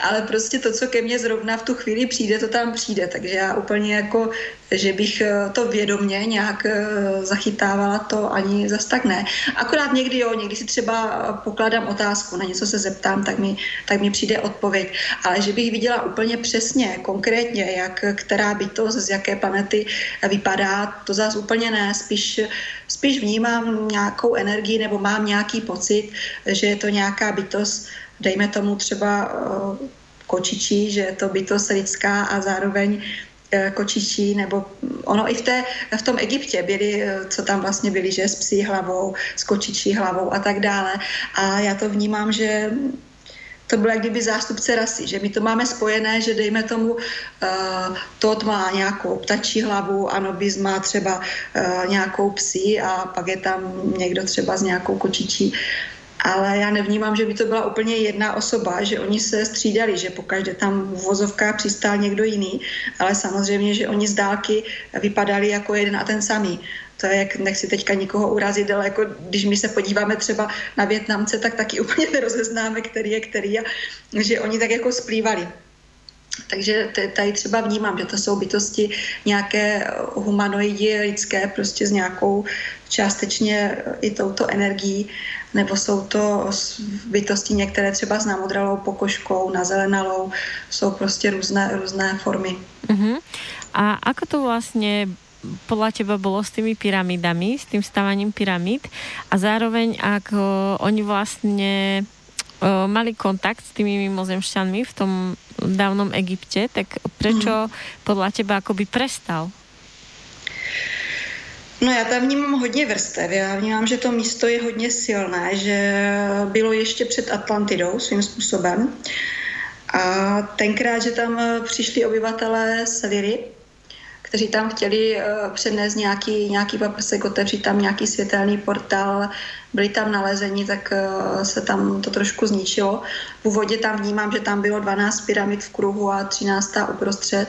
ale prostě to, co ke mně zrovna v tu chvíli přijde, to tam přijde. Takže já úplně jako, že bych eh, to vědomně nějak eh, zachytávala, to ani zas tak ne. Akorát někdy jo, někdy si třeba pokládám otázku, na něco se zeptám, tak mi, tak mi přijde odpověď. Ale že bych viděla úplně přesně, konkrétně, jak která bytost z jaké planety vypadá, to zase úplně ne. Spíš, spíš vnímám nějakou energii nebo mám nějaký pocit, že je to nějaká bytost, dejme tomu třeba eh, kočičí, že je to bytost lidská a zároveň eh, kočičí, nebo ono i v, té, v tom Egyptě byli, eh, co tam vlastně byli, že s psí hlavou, s kočičí hlavou a tak dále. A já to vnímám, že to bylo jak kdyby zástupce rasy, že my to máme spojené, že dejme tomu, uh, Todd má nějakou ptačí hlavu, Anobis má třeba uh, nějakou psí a pak je tam někdo třeba s nějakou kočičí ale já nevnímám, že by to byla úplně jedna osoba, že oni se střídali, že pokaždé tam v vozovkách přistál někdo jiný, ale samozřejmě, že oni z dálky vypadali jako jeden a ten samý. To je, jak nechci teďka nikoho urazit, ale jako když my se podíváme třeba na Větnamce, tak taky úplně nerozeznáme, který je který a že oni tak jako splývali. Takže tady třeba vnímám, že to jsou bytosti nějaké humanoidi lidské, prostě s nějakou částečně i touto energií nebo jsou to bytosti některé třeba s namodralou pokožkou, nazelenalou, jsou prostě různé, různé formy. Uh-huh. A ako to vlastně podľa teba bolo s tými pyramidami, s tým stavaním pyramid a zároveň ako oni vlastne o, mali kontakt s tými mimozemšťanmi v tom dávnom Egypte, tak prečo mm. podľa teba akoby prestal? No já tam vnímám hodně vrstev. Já vnímám, že to místo je hodně silné, že bylo ještě před Atlantidou svým způsobem. A tenkrát, že tam přišli obyvatelé Seliry, kteří tam chtěli eh, přednést nějaký, nějaký paprsek, otevřít tam nějaký světelný portál, byli tam nalezeni, tak eh, se tam to trošku zničilo. V úvodě tam vnímám, že tam bylo 12 pyramid v kruhu a 13 uprostřed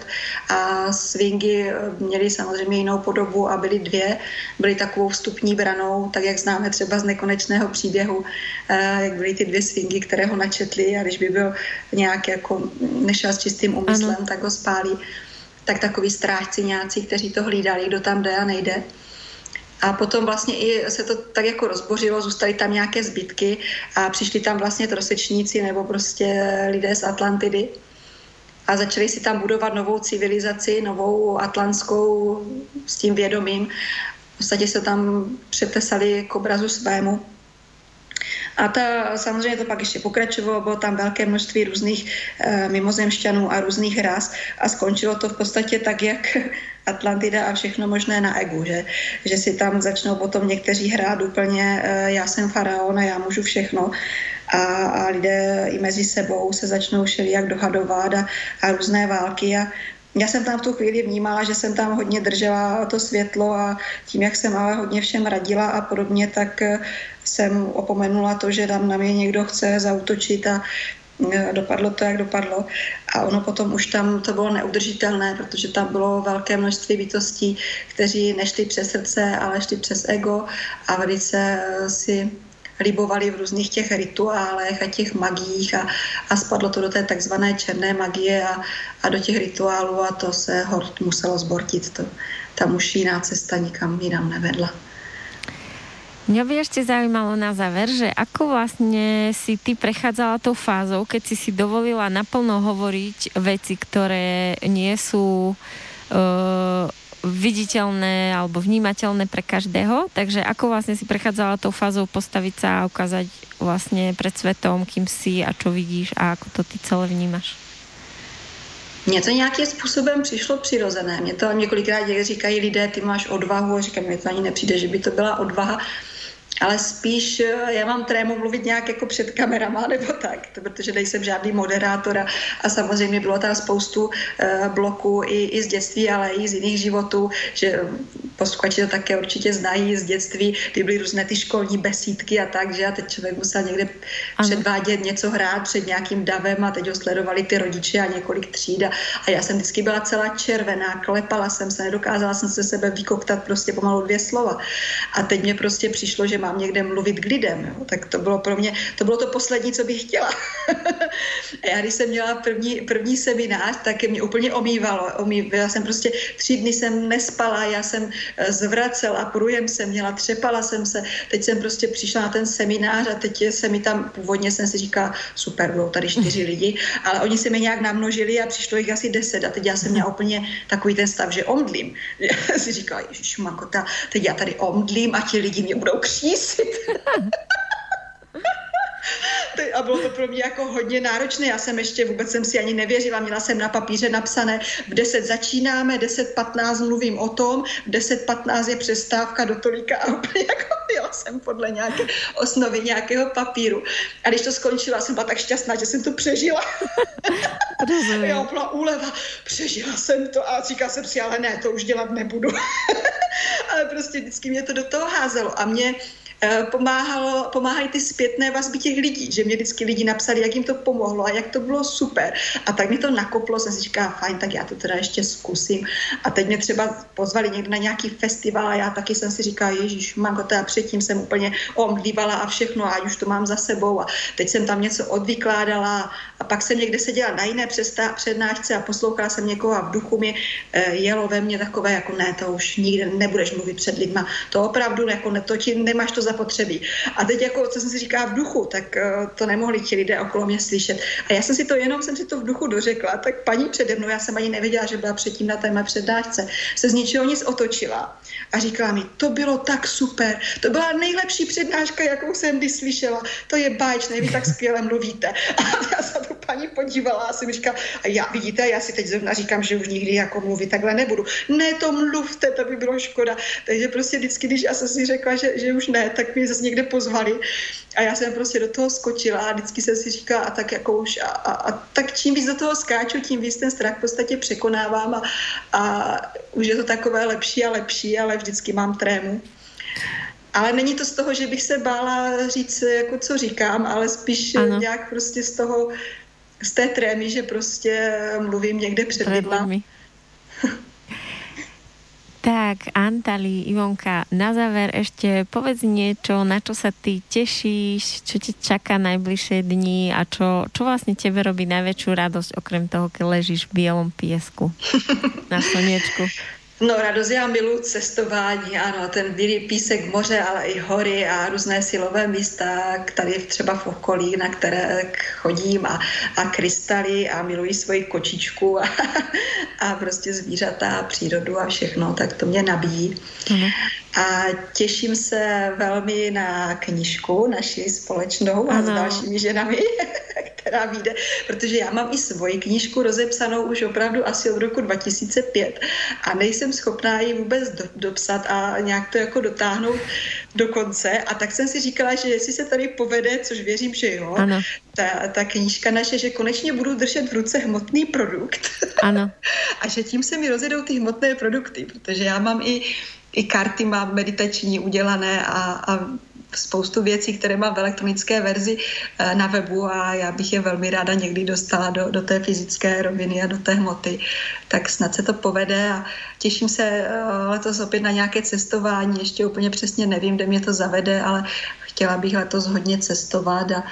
a swingy eh, měly samozřejmě jinou podobu a byly dvě. Byly takovou vstupní branou, tak jak známe třeba z nekonečného příběhu, jak byly ty dvě swingy, které ho načetli a když by byl nějak jako nešel s čistým úmyslem, ano. tak ho spálí tak takový strážci nějací, kteří to hlídali, kdo tam jde a nejde. A potom vlastně i se to tak jako rozbořilo, zůstaly tam nějaké zbytky a přišli tam vlastně trosečníci nebo prostě lidé z Atlantidy a začali si tam budovat novou civilizaci, novou atlantskou s tím vědomím. V podstatě se tam přetesali k obrazu svému. A ta, samozřejmě to pak ještě pokračovalo, bylo tam velké množství různých e, mimozemšťanů a různých ras a skončilo to v podstatě tak, jak Atlantida a všechno možné na egu, že, že si tam začnou potom někteří hrát úplně e, já jsem faraon a já můžu všechno. A, a lidé i mezi sebou se začnou jak dohadovat a, a různé války a já jsem tam v tu chvíli vnímala, že jsem tam hodně držela to světlo a tím, jak jsem ale hodně všem radila a podobně, tak eh, jsem opomenula to, že tam na mě někdo chce zautočit a eh, dopadlo to, jak dopadlo. A ono potom už tam to bylo neudržitelné, protože tam bylo velké množství bytostí, kteří nešli přes srdce, ale šli přes ego a velice eh, si libovali v různých těch rituálech a těch magiích a, a spadlo to do té takzvané černé magie a, a do těch rituálů a to se hort muselo zbortit. To, tam už jiná cesta nikam jinam nevedla. Mňa by ešte zaujímalo na záver, že ako vlastne si ty prechádzala tou fázou, keď si si dovolila naplno hovoriť veci, ktoré nie sú uh, viditeľné alebo vnímateľné pre každého. Takže ako vlastne si prechádzala tou fázou postaviť sa a ukázať vlastne pred svetom, kým si a čo vidíš a ako to ty celé vnímaš? Mně to nějakým způsobem přišlo přirozené. Mě to několikrát říkají lidé, ty máš odvahu a říkám, mi to ani nepřijde, že by to byla odvaha ale spíš eh, já mám trému mluvit nějak jako před kamerama nebo tak, protože nejsem žádný moderátor a, samozřejmě bylo tam spoustu uh, bloků i, i z dětství, ale i z jiných životů, že posluchači to také určitě znají z dětství, kdy byly různé ty školní besídky a tak, že a teď člověk musel někde ano. předvádět něco hrát před nějakým davem a teď ho sledovali ty rodiče a několik tříd a, a já jsem vždycky byla celá červená, klepala jsem se, nedokázala jsem se sebe vykoktat prostě pomalu dvě slova. A teď mě prostě přišlo, že mám někde mluvit k lidem. Jo. Tak to bylo pro mě, to bylo to poslední, co bych chtěla. a já když jsem měla první, první seminář, tak mě úplně omývalo. Omývala jsem prostě tři dny jsem nespala, já jsem eh, zvracela, průjem jsem měla, třepala jsem se. Teď jsem prostě přišla na ten seminář a teď se mi tam, původně jsem si říkala, super, budou tady čtyři lidi, ale oni se mi nějak namnožili a přišlo jich asi deset a teď já jsem měla úplně takový ten stav, že omdlím. Já si říkala, Ježíš Makota, teď já tady omdlím a ti lidi mě budou křít křísit. a bylo to pro mě jako hodně náročné. Já jsem ještě vůbec jsem si ani nevěřila. Měla jsem na papíře napsané, v 10 začínáme, 10.15 mluvím o tom, v 10.15 je přestávka do tolika a úplně jako jela jsem podle nějaké osnovy nějakého papíru. A když to skončila, jsem byla tak šťastná, že jsem to přežila. Já byla úleva, přežila jsem to a říkala jsem si, ale ne, to už dělat nebudu. ale prostě vždycky mě to do toho házelo. A mě pomáhalo, pomáhají ty zpětné vazby těch lidí, že mě vždycky lidi napsali, jak jim to pomohlo a jak to bylo super. A tak mi to nakoplo, jsem si říkala, fajn, tak já to teda ještě zkusím. A teď mě třeba pozvali někdo na nějaký festival a já taky jsem si říkala, Ježíš, mám to a předtím jsem úplně omdlívala a všechno, a už to mám za sebou. A teď jsem tam něco odvykládala a pak jsem někde seděla na jiné přednášce a poslouchala jsem někoho a v duchu mi e, jelo ve mně takové, jako ne, to už nikdy nebudeš mluvit před lidma. To opravdu, jako ne, to ti nemáš to zapotřebí. A teď, jako, co jsem si říkala v duchu, tak e, to nemohli ti lidé okolo mě slyšet. A já jsem si to jenom, jsem si to v duchu dořekla, tak paní přede mnou, já jsem ani nevěděla, že byla předtím na té mé přednášce, se z ničeho nic otočila a říkala mi, to bylo tak super, to byla nejlepší přednáška, jakou jsem kdy slyšela, to je báječné, vy tak skvěle mluvíte. A já se tu paní podívala a mi říkala, a já vidíte, já si teď zrovna říkám, že už nikdy jako mluvit takhle nebudu. Ne, to mluvte, to by bylo škoda. Takže prostě vždycky, když já jsem si řekla, že, že už ne, tak mě zase někde pozvali a já jsem prostě do toho skočila a vždycky jsem si říkala, a tak jako už, a, a, a tak čím víc do toho skáču, tím víc ten strach v podstatě překonávám a, a už je to takové lepší a lepší, ale vždycky mám trému. Ale není to z toho, že bych se bála říct, jako co říkám, ale spíš ano. nějak prostě z toho, z té trémy, že prostě mluvím někde před lidmi. Tak, Antali, Ivonka, na záver ešte povedz niečo, na čo sa ty tešíš, čo ti čaká najbližšie dni a čo, čo vlastne tebe robí najväčšiu radosť, okrem toho, keď ležíš v bielom piesku na slniečku. No, radost, já miluji cestování, ano, ten bílý písek moře, ale i hory a různé silové místa, tady třeba v okolí, na které chodím a, a krystaly a miluji svoji kočičku a, a prostě zvířata a přírodu a všechno, tak to mě nabíjí. Mm. A těším se velmi na knižku naši společnou a ano. s dalšími ženami, která vyjde, protože já mám i svoji knížku rozepsanou už opravdu asi od roku 2005 a nejsem schopná ji vůbec do, dopsat a nějak to jako dotáhnout do konce. A tak jsem si říkala, že jestli se tady povede, což věřím, že jo, ano. Ta, ta knížka naše, že konečně budu držet v ruce hmotný produkt. Ano. a že tím se mi rozjedou ty hmotné produkty, protože já mám i i karty mám meditační udělané a, a spoustu věcí, které mám v elektronické verzi eh, na webu a já bych je velmi ráda někdy dostala do, do té fyzické roviny a do té hmoty. Tak snad se to povede a těším se eh, letos opět na nějaké cestování. Ještě úplně přesně nevím, kde mě to zavede, ale chtěla bych letos hodně cestovat a,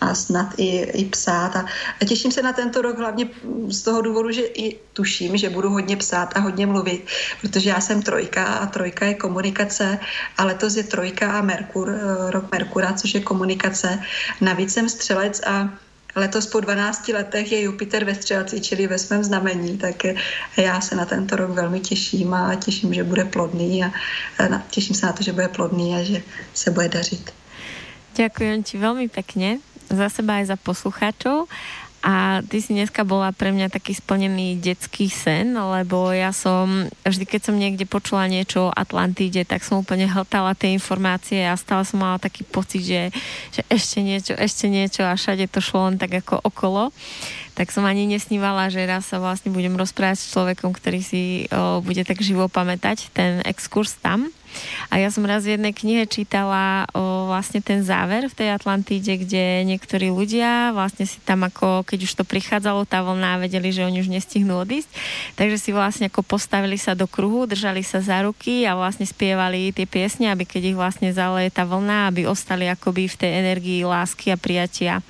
a snad i, i psát. A, a těším se na tento rok hlavně z toho důvodu, že i tuším, že budu hodně psát a hodně mluvit, protože já jsem trojka a trojka je komunikace a letos je trojka a Merkur, eh, rok Merkura, což je komunikace. Navíc jsem střelec a letos po 12 letech je Jupiter ve střelci, čili ve svém znamení, tak já se na tento rok velmi těším a těším, že bude plodný a těším se na to, že bude plodný a že se bude dařit. Ďakujem ti veľmi pekne za seba aj za poslucháčov. A ty si dneska bola pre mňa taký splnený detský sen, lebo ja som, vždy keď som niekde počula niečo o Atlantíde, tak som úplne hltala tie informácie a stále som mala taký pocit, že, že ešte niečo, ešte niečo a všade to šlo len tak ako okolo tak som ani nesnívala, že raz sa vlastne budem rozprávať s človekom, ktorý si o, bude tak živo pamätať ten exkurs tam. A ja som raz v jednej knihe čítala o, vlastne ten záver v tej Atlantíde, kde niektorí ľudia vlastne si tam ako, keď už to prichádzalo, tá vlna, vedeli, že oni už nestihnú odísť, takže si vlastne ako postavili sa do kruhu, držali sa za ruky a vlastne spievali tie piesne, aby keď ich vlastne zaleje tá vlna, aby ostali akoby v tej energii lásky a prijatia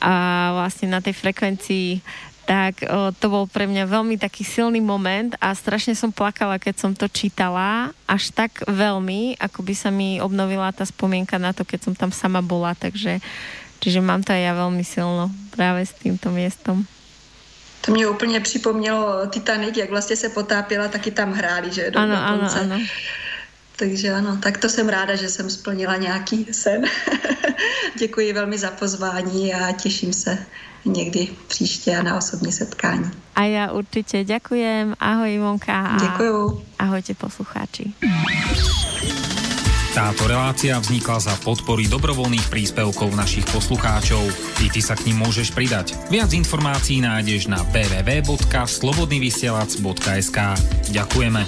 a vlastne na tej frekvencii tak o, to bol pre mňa veľmi taký silný moment a strašne som plakala, keď som to čítala, až tak veľmi, ako by sa mi obnovila tá spomienka na to, keď som tam sama bola, takže čiže mám to aj ja veľmi silno práve s týmto miestom. To mě úplně připomnělo Titanic, jak vlastně se potápěla, taky tam hráli, že do, ano. Ano, ano. Takže ano, tak to jsem ráda, že jsem splnila nějaký sen. Děkuji velmi za pozvání a těším se někdy příště a na osobní setkání. A já určitě děkujem. Ahoj Ivonka. A Děkuju. Ahojte poslucháči. Táto relácia vznikla za podpory dobrovoľných príspevkov našich poslucháčov. I ty sa k ním môžeš pridať. Viac informácií nájdeš na www.slobodnyvysielac.sk Ďakujeme.